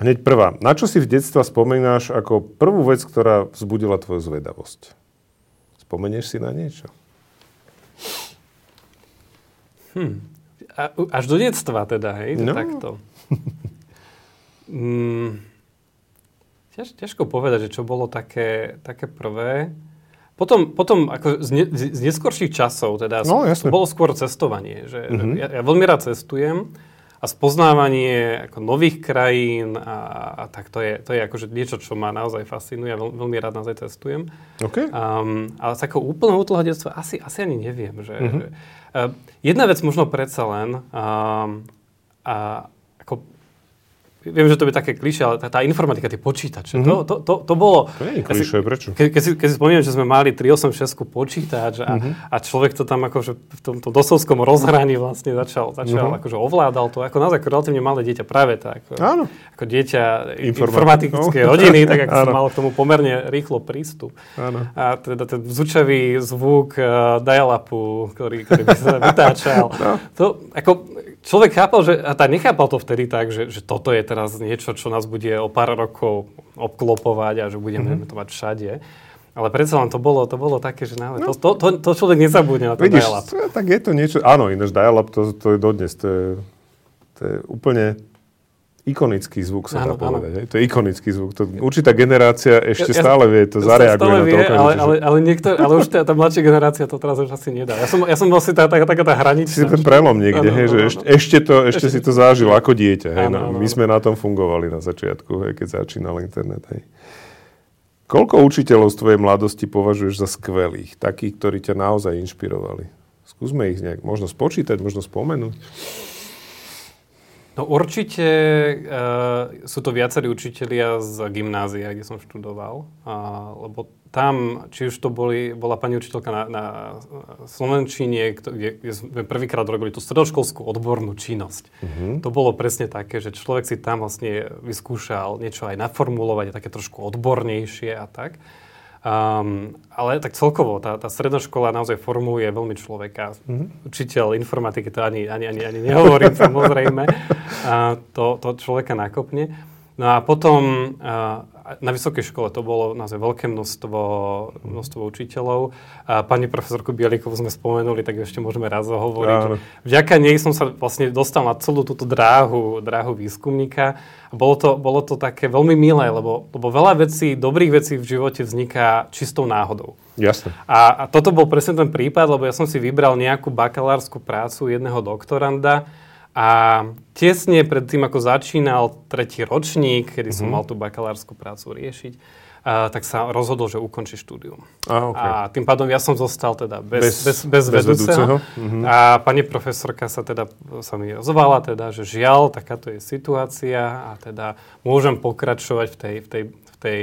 Speaker 1: hneď prvá. Na čo si v detstva spomínaš ako prvú vec, ktorá vzbudila tvoju zvedavosť? Spomenieš si na niečo?
Speaker 2: Hm. A, až do detstva teda, hej? No. Takto. [LAUGHS] mm. Ťaž, ťažko povedať, že čo bolo také, také prvé. Potom, potom ako z, ne, z neskorších časov, teda
Speaker 1: no,
Speaker 2: to bolo skôr cestovanie. Že, mm-hmm. ja, ja veľmi rád cestujem a spoznávanie ako nových krajín a, a tak to je, to je akože niečo, čo ma naozaj fascinuje a veľ, veľmi rád naozaj cestujem.
Speaker 1: Okay.
Speaker 2: Um, ale z takého úplného útleho detstva asi, asi ani neviem. Že, mm-hmm. že, uh, jedna vec možno predsa len, um, a, viem, že to je také klišé, ale tá, tá informatika, tie počítače, mm-hmm. to, to, to, to bolo...
Speaker 1: To nie je klišé, prečo?
Speaker 2: Ke, keď, si, keď si spomínam, že sme mali 386 počítač a, mm-hmm. a človek to tam akože v tom, tom dosovskom rozhraní vlastne začal, začal mm-hmm. akože ovládal to, ako naozaj ako relatívne malé dieťa, práve tak. Ako,
Speaker 1: Áno.
Speaker 2: ako dieťa informatické no. rodiny, tak ako som mal k tomu pomerne rýchlo prístup.
Speaker 1: Áno.
Speaker 2: A teda ten zvučavý zvuk uh, dial-upu, ktorý, ktorý by sa vytáčal, no. to ako človek chápal, že, a tak nechápal to vtedy tak, že, že toto je teraz niečo, čo nás bude o pár rokov obklopovať a že budeme mm-hmm. to mať všade. Ale predsa len to bolo, to bolo také, že naozaj, no. to, to, to, človek nezabudne na ten
Speaker 1: Vidíš,
Speaker 2: dial-up.
Speaker 1: tak je to niečo, áno, ináč dial-up, to, to je dodnes, to je, to je úplne ikonický zvuk, sa dá povedať. Áno. To je ikonický zvuk. To, určitá generácia ešte ja, stále vie, to zareaguje na to. Vie,
Speaker 2: ale, ale, ale, niektor, ale už tá, tá mladšia generácia to teraz už asi nedá. Ja som, ja som vlastne tá, tá, taká tá hraničná.
Speaker 1: Si ten prelom niekde, ano, hej, že ešte, ešte, to, ešte, ešte si to zažil ako dieťa. Hej, ano, no, my sme na tom fungovali na začiatku, hej, keď začínal internet. Hej. Koľko učiteľov z tvojej mladosti považuješ za skvelých? Takých, ktorí ťa naozaj inšpirovali? Skúsme ich nejak možno spočítať, možno spomenúť.
Speaker 2: No určite uh, sú to viacerí učitelia z gymnázia, kde som študoval, uh, lebo tam, či už to boli, bola pani učiteľka na, na Slovenčine, kde, kde sme prvýkrát robili tú stredoškolskú odbornú činnosť. Uh-huh. To bolo presne také, že človek si tam vlastne vyskúšal niečo aj naformulovať, také trošku odbornejšie a tak. Um, ale tak celkovo, tá, tá stredná škola naozaj formuje veľmi človeka. Mm-hmm. Učiteľ informatiky, to ani, ani, ani, ani nehovorím samozrejme, a to, to človeka nakopne. No a potom uh, na vysokej škole to bolo naozaj veľké množstvo, množstvo učiteľov. A pani profesorku Bielikovú sme spomenuli, tak ešte môžeme raz hovoriť. Áno. Vďaka nej som sa vlastne dostal na celú túto dráhu, dráhu výskumníka. A bolo to, bolo to také veľmi milé, lebo, lebo veľa vecí, dobrých vecí v živote vzniká čistou náhodou.
Speaker 1: Jasne.
Speaker 2: A, a toto bol presne ten prípad, lebo ja som si vybral nejakú bakalárskú prácu jedného doktoranda, a tesne pred tým, ako začínal tretí ročník, kedy som mm-hmm. mal tú bakalárskú prácu riešiť, uh, tak sa rozhodol, že ukončí štúdium.
Speaker 1: A, okay.
Speaker 2: a tým pádom ja som zostal teda bez, bez, bez, bez vedúceho. Mm-hmm. A pani profesorka sa teda sa mi ozvala, teda, že žiaľ, takáto je situácia a teda môžem pokračovať v tej, v tej, v tej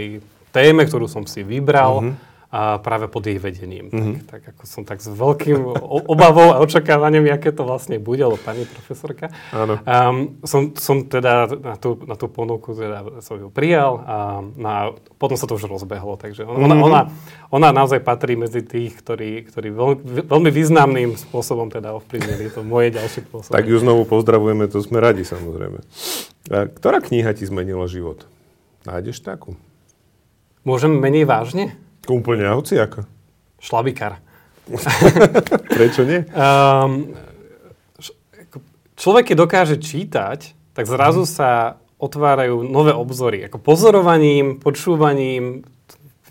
Speaker 2: téme, ktorú som si vybral. Mm-hmm a práve pod jej vedením. Mm-hmm. Tak, tak ako som tak s veľkým obavou a očakávaním, aké to vlastne bude, lebo pani profesorka.
Speaker 1: Áno.
Speaker 2: Um, som, som teda na tú, na tú ponuku teda som ju prijal a, na, potom sa to už rozbehlo. Takže ona, mm-hmm. ona, ona naozaj patrí medzi tých, ktorí, ktorí veľ, veľmi významným spôsobom teda ovplyvnili to moje ďalšie pôsobenie.
Speaker 1: Tak ju znovu pozdravujeme, to sme radi samozrejme. A ktorá kniha ti zmenila život? Nájdeš takú?
Speaker 2: Môžem menej vážne?
Speaker 1: Úplne hociaka.
Speaker 2: Šlabikár. [LAUGHS]
Speaker 1: Prečo nie? Um,
Speaker 2: človek, keď dokáže čítať, tak zrazu sa otvárajú nové obzory. Ako pozorovaním, počúvaním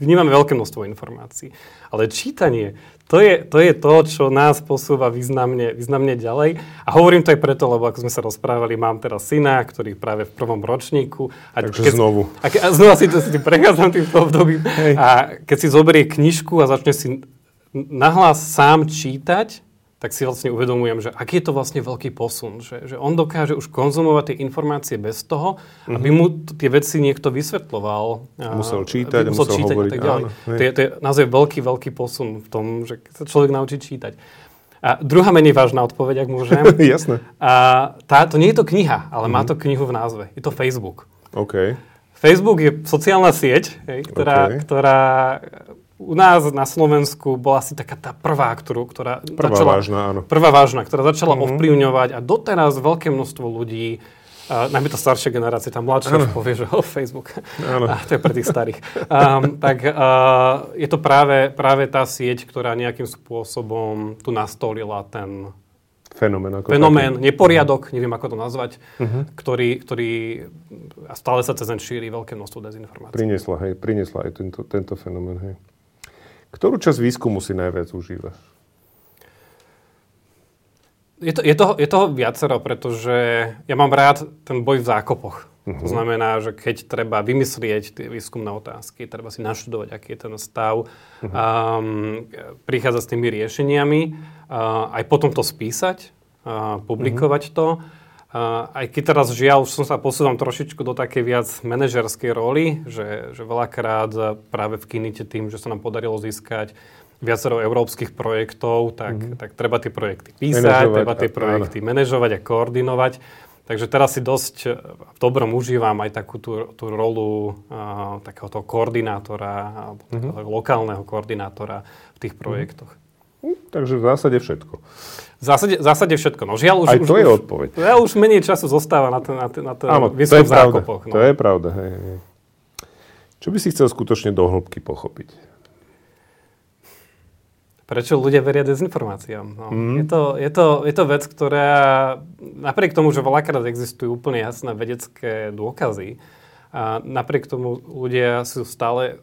Speaker 2: vnímame veľké množstvo informácií. Ale čítanie, to je, to je to, čo nás posúva významne, významne ďalej. A hovorím to aj preto, lebo ako sme sa rozprávali, mám teraz syna, ktorý práve v prvom ročníku.
Speaker 1: A Takže keď, znovu.
Speaker 2: A, ke, a znova si to si prechádzam týmto obdobím. Hej. A keď si zoberie knižku a začne si nahlas sám čítať, tak si vlastne uvedomujem, že aký je to vlastne veľký posun. Že, že on dokáže už konzumovať tie informácie bez toho, mm-hmm. aby mu t- tie veci niekto vysvetloval.
Speaker 1: Musel čítať, musel, musel čítať hovoriť. A tak ďalej. Áno,
Speaker 2: to, je, to je naozaj veľký, veľký posun v tom, že sa človek naučí čítať. A druhá menej vážna odpoveď, ak môžem. [LAUGHS]
Speaker 1: Jasné.
Speaker 2: A tá, to nie je to kniha, ale mm-hmm. má to knihu v názve. Je to Facebook.
Speaker 1: OK.
Speaker 2: Facebook je sociálna sieť, hej, ktorá, okay. ktorá u nás na Slovensku bola asi taká tá prvá, ktorú, ktorá
Speaker 1: prvá začala, vážna, áno.
Speaker 2: Prvá vážna, ktorá začala mm-hmm. ovplyvňovať a doteraz veľké množstvo ľudí, uh, najmä tá staršia generácia, tá mladšia už povie, že oh, Facebook, a to je pre tých starých. Um, tak uh, je to práve, práve tá sieť, ktorá nejakým spôsobom tu nastolila ten
Speaker 1: fenomén. Ako
Speaker 2: fenomén, taký. neporiadok, neviem ako to nazvať, uh-huh. ktorý, ktorý a stále sa cez ten šíri veľké množstvo dezinformácií.
Speaker 1: Priniesla, hej, priniesla aj tento, tento fenomén, hej. Ktorú časť výskumu si najviac užívaš?
Speaker 2: Je, to, je, toho, je toho viacero, pretože ja mám rád ten boj v zákopoch. Uh-huh. To znamená, že keď treba vymyslieť tie výskumné otázky, treba si naštudovať, aký je ten stav, uh-huh. um, prichádzať s tými riešeniami, uh, aj potom to spísať, uh, publikovať uh-huh. to. Uh, aj keď teraz žiaľ, už som sa posúvam trošičku do takej viac manažerskej roli, že, že veľakrát práve v Kinite tým, že sa nám podarilo získať viacero európskych projektov, tak, mm-hmm. tak treba tie projekty písať, manažovať, treba tie projekty áno. manažovať a koordinovať. Takže teraz si dosť e, v dobrom užívam aj takú tú, tú rolu uh, takéhoto koordinátora, alebo mm-hmm. lokálneho koordinátora v tých mhm. projektoch.
Speaker 1: Takže v zásade všetko.
Speaker 2: V zásade, v zásade všetko. No žiaľ, už,
Speaker 1: Aj to
Speaker 2: už,
Speaker 1: je odpoveď.
Speaker 2: Ja už menej času zostáva na ten, na ten, na ten
Speaker 1: Áno, to je pravda. No. To je pravda. Hej, hej. Čo by si chcel skutočne do hĺbky pochopiť?
Speaker 2: prečo ľudia veria dezinformáciám. No. Mm. Je, to, je, to, je to vec, ktorá napriek tomu, že veľakrát existujú úplne jasné vedecké dôkazy, a napriek tomu ľudia sú stále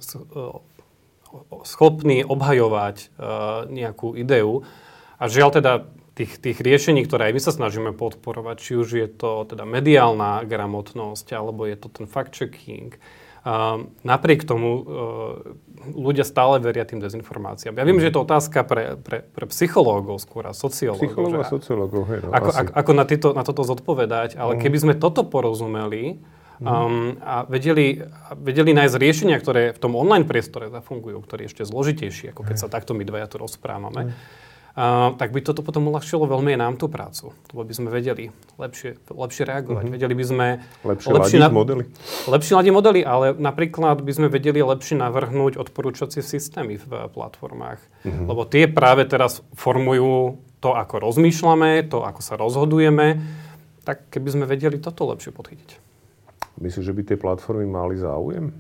Speaker 2: schopní obhajovať uh, nejakú ideu. A žiaľ teda tých, tých riešení, ktoré aj my sa snažíme podporovať, či už je to teda mediálna gramotnosť, alebo je to ten fact-checking, Uh, napriek tomu uh, ľudia stále veria tým dezinformáciám. Ja viem, že je to otázka pre, pre, pre psychológov skôr a sociológov.
Speaker 1: Psychológov a sociológov, hej, no,
Speaker 2: ako, ako, ako na, tyto, na toto zodpovedať, ale mm. keby sme toto porozumeli. Um, a vedeli, vedeli nájsť riešenia, ktoré v tom online priestore zafungujú, ktoré je ešte zložitejšie, ako keď sa takto my dvaja tu rozprávame, Uh, tak by toto potom uľahčilo veľmi nám tú prácu. Lebo by sme vedeli lepšie, lepšie reagovať. Uh-huh. Vedeli by sme...
Speaker 1: Lepšie, lepšie na, modely.
Speaker 2: Lepšie ladiť modely, ale napríklad by sme vedeli lepšie navrhnúť odporúčacie systémy v platformách. Uh-huh. Lebo tie práve teraz formujú to, ako rozmýšľame, to, ako sa rozhodujeme. Tak keby sme vedeli toto lepšie podchytiť.
Speaker 1: Myslíš, že by tie platformy mali záujem?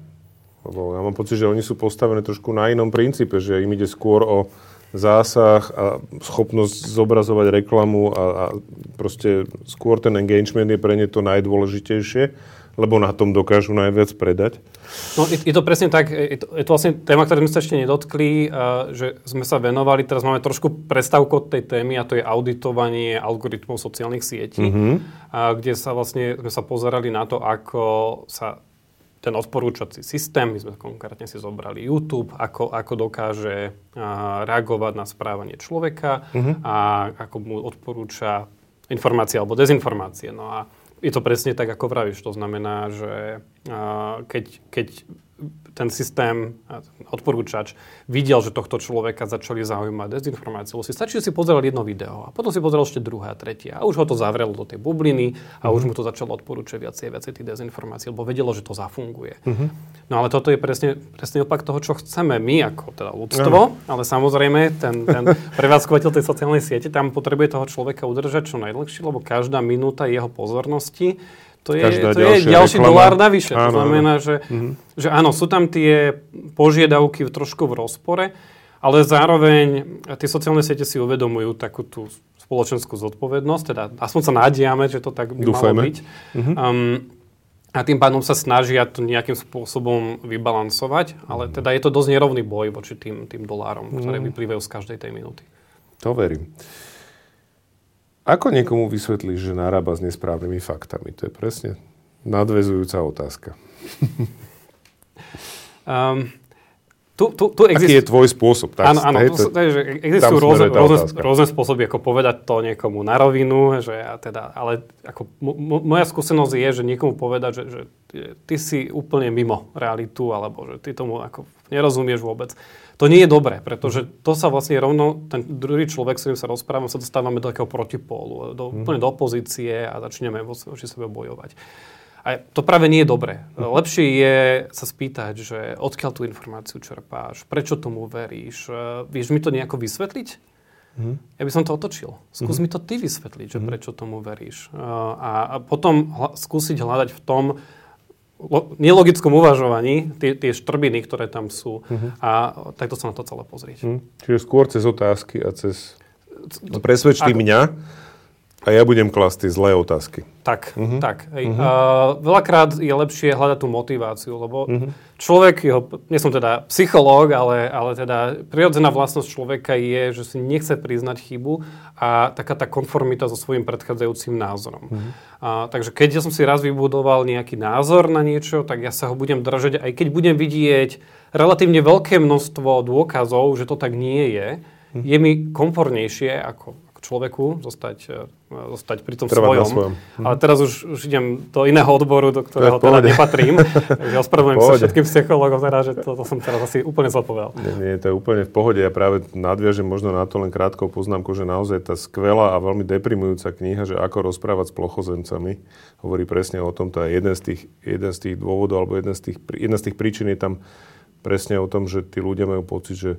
Speaker 1: Lebo ja mám pocit, že oni sú postavené trošku na inom princípe, že im ide skôr o zásah a schopnosť zobrazovať reklamu a, a proste skôr ten engagement je pre ne to najdôležitejšie, lebo na tom dokážu najviac predať.
Speaker 2: No, je, je to presne tak, je to, je to vlastne téma, ktorú sme sa ešte nedotkli, a, že sme sa venovali, teraz máme trošku prestávku od tej témy a to je auditovanie algoritmov sociálnych sietí, mm-hmm. a, kde sa vlastne sme sa pozerali na to, ako sa ten odporúčací systém, my sme konkrétne si zobrali YouTube, ako, ako dokáže a, reagovať na správanie človeka uh-huh. a ako mu odporúča informácie alebo dezinformácie. No a je to presne tak, ako vravíš. To znamená, že keď, keď ten systém, odporúčač, videl, že tohto človeka začali zaujímať dezinformácie. Si stačí, že si pozrel jedno video a potom si pozrel ešte druhé a tretie. A už ho to zavrelo do tej bubliny a mm-hmm. už mu to začalo odporúčať viacej viacej tých dezinformácií, lebo vedelo, že to zafunguje. Mm-hmm. No ale toto je presne, presne opak toho, čo chceme my ako teda ľudstvo, mm-hmm. ale samozrejme ten, ten prevádzkovateľ tej sociálnej siete tam potrebuje toho človeka udržať čo najdlhšie, lebo každá minúta jeho pozornosti to je, to je ďalší reklama. dolár navyše. Áno, to znamená, áno. Že, mm-hmm. že áno, sú tam tie požiadavky trošku v rozpore, ale zároveň tie sociálne siete si uvedomujú takú tú spoločenskú zodpovednosť, teda aspoň sa nádiame, že to tak by Dúfajme. malo byť. Mm-hmm. Um, a tým pádom sa snažia to nejakým spôsobom vybalansovať, ale mhm. teda je to dosť nerovný boj voči tým, tým dolárom, ktoré mm. vyplývajú z každej tej minúty.
Speaker 1: To verím. Ako niekomu vysvetlíš, že narába s nesprávnymi faktami? To je presne nadvezujúca otázka.
Speaker 2: um, [LAUGHS] tu, tu, tu
Speaker 1: exist... Aký je tvoj spôsob?
Speaker 2: Tak, áno, áno. To, to, je, že existujú rôzne, rôzne, rôzne spôsoby, ako povedať to niekomu na rovinu, že ja teda, ale ako m- moja skúsenosť je, že niekomu povedať, že, že ty si úplne mimo realitu, alebo že ty tomu ako nerozumieš vôbec to nie je dobré, pretože to sa vlastne rovno, ten druhý človek, s ktorým sa rozprávame, sa dostávame do takého protipólu, do, mm. úplne do opozície a začneme voči sebe bojovať. A to práve nie je dobré. Mm. Lepšie je sa spýtať, že odkiaľ tú informáciu čerpáš, prečo tomu veríš, vieš mi to nejako vysvetliť? Mm. Ja by som to otočil. Skús mm. mi to ty vysvetliť, že mm. prečo tomu veríš. A, a potom hla, skúsiť hľadať v tom, nelogickom uvažovaní tie, tie štrbiny, ktoré tam sú uh-huh. a takto sa na to celé pozrieť. Uh-huh.
Speaker 1: Čiže skôr cez otázky a cez... No, presvedčí mňa, A ja budem klasť tie zlé otázky.
Speaker 2: Tak, uh-huh. tak. Hej. Uh-huh. Uh, veľakrát je lepšie hľadať tú motiváciu, lebo uh-huh. človek, jeho, nie som teda psychológ, ale, ale teda prirodzená vlastnosť človeka je, že si nechce priznať chybu a taká tá konformita so svojím predchádzajúcim názorom. Uh-huh. Uh, takže keď ja som si raz vybudoval nejaký názor na niečo, tak ja sa ho budem držať, aj keď budem vidieť relatívne veľké množstvo dôkazov, že to tak nie je, uh-huh. je mi komfortnejšie ako človeku, zostať, e, zostať pri tom svojom. svojom. Mhm. Ale teraz už, už idem do iného odboru, do ktorého teda nepatrím. [LAUGHS] takže ospravedlňujem sa všetkým psychologom, teda, že to, to som teraz asi úplne zle povedal.
Speaker 1: Nie, nie, to je úplne v pohode. Ja práve nadviažem možno na to len krátkou poznámku, že naozaj tá skvelá a veľmi deprimujúca kniha, že ako rozprávať s plochozemcami, hovorí presne o tom, to je jeden z tých, jeden z tých dôvodov, alebo jeden z tých, jedna z tých príčin je tam presne o tom, že tí ľudia majú pocit, že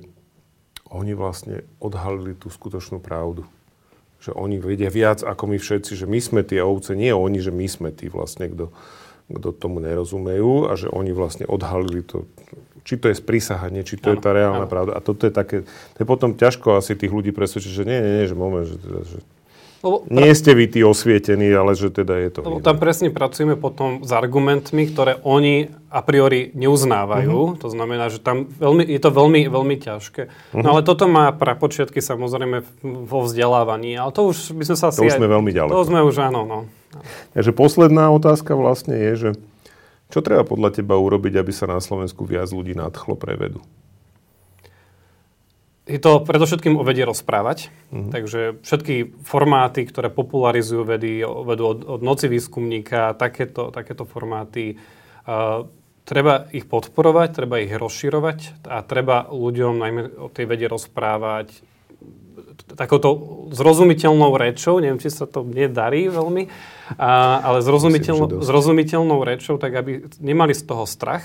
Speaker 1: oni vlastne odhalili tú skutočnú pravdu že oni vedia viac ako my všetci, že my sme tie ovce, nie oni, že my sme tí vlastne, kto, kto tomu nerozumejú a že oni vlastne odhalili to, či to je sprísahanie, či to ano, je tá reálna ano. pravda. A toto je také, to je potom ťažko asi tých ľudí presvedčiť, že nie, nie, nie, že moment, že, že lebo, Nie ste vy tí osvietení, ale že teda je to...
Speaker 2: Lebo tam presne pracujeme potom s argumentmi, ktoré oni a priori neuznávajú. Uh-huh. To znamená, že tam veľmi, je to veľmi, veľmi ťažké. Uh-huh. No ale toto má prapočiatky samozrejme vo vzdelávaní, ale to už by sme sa.
Speaker 1: To už sme aj, veľmi ďaleko.
Speaker 2: To sme už, áno, no.
Speaker 1: Takže posledná otázka vlastne je, že čo treba podľa teba urobiť, aby sa na Slovensku viac ľudí nadchlo pre vedu?
Speaker 2: Je to predovšetkým o vede rozprávať. Mm-hmm. Takže všetky formáty, ktoré popularizujú vedy, vedú od, od noci výskumníka, takéto, takéto formáty, uh, treba ich podporovať, treba ich rozširovať a treba ľuďom najmä o tej vede rozprávať takouto zrozumiteľnou rečou, neviem, či sa to nedarí veľmi, a, ale zrozumiteľnou, zrozumiteľnou rečou, tak aby nemali z toho strach,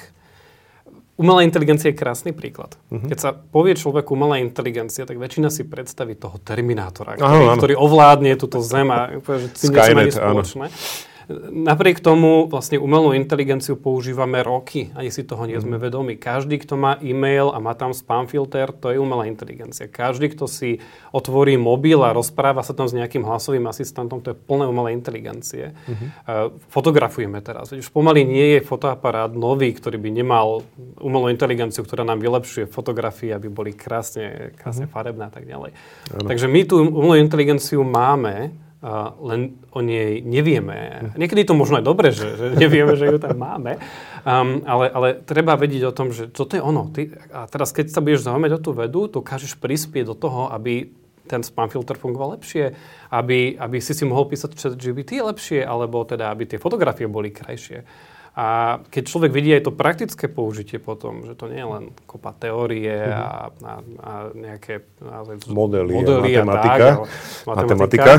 Speaker 2: Umelá inteligencia je krásny príklad. Uh-huh. Keď sa povie človeku umelá inteligencia, tak väčšina si predstaví toho Terminátora, ktorý, ktorý ovládne túto zem a povie, že si Skynet, spoločné. Áno. Napriek tomu vlastne umelú inteligenciu používame roky, ani si toho nie sme mhm. vedomi. Každý, kto má e-mail a má tam spam filter, to je umelá inteligencia. Každý, kto si otvorí mobil a rozpráva sa tam s nejakým hlasovým asistentom, to je plné umelé inteligencie. Uh-huh. Fotografujeme teraz. Už pomaly nie je fotoaparát nový, ktorý by nemal umelú inteligenciu, ktorá nám vylepšuje fotografie, aby boli krásne, krásne uh-huh. farebné a tak ďalej. Ano. Takže my tú umelú inteligenciu máme, Len o nej nevieme. Niekedy to možno aj dobre, že, že [LAUGHS] nevieme, že ju tam máme, um, ale, ale treba vedieť o tom, že toto je ono. Ty, a teraz, keď sa budeš zaujímať o tú vedu, dokážeš prispieť do toho, aby ten spam filter fungoval lepšie, aby, aby si si mohol písať chat GBT lepšie, alebo teda, aby tie fotografie boli krajšie. A keď človek vidí aj to praktické použitie potom, že to nie je len kopa teórie mm-hmm. a, a, a nejaké
Speaker 1: naozaj, modely, modely a matematika. A tak,
Speaker 2: matematika. matematika.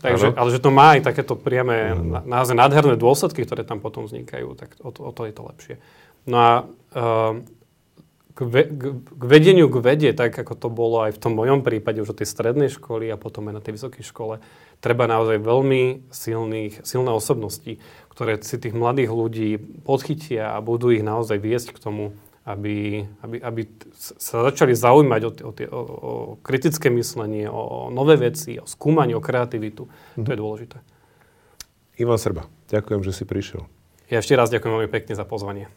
Speaker 2: Takže, ale že to má aj takéto priame mm. naozaj nádherné dôsledky, ktoré tam potom vznikajú, tak o to, o to je to lepšie. No a uh, k, ve, k vedeniu k vede, tak ako to bolo aj v tom mojom prípade už od tej strednej školy a potom aj na tej vysokej škole, treba naozaj veľmi silných, silné osobnosti, ktoré si tých mladých ľudí podchytia a budú ich naozaj viesť k tomu, aby, aby, aby sa začali zaujímať o, o, o, o kritické myslenie, o, o nové veci, o skúmanie, o kreativitu. Mm-hmm. To je dôležité.
Speaker 1: Ivan Srba, ďakujem, že si prišiel.
Speaker 2: Ja ešte raz ďakujem veľmi pekne za pozvanie.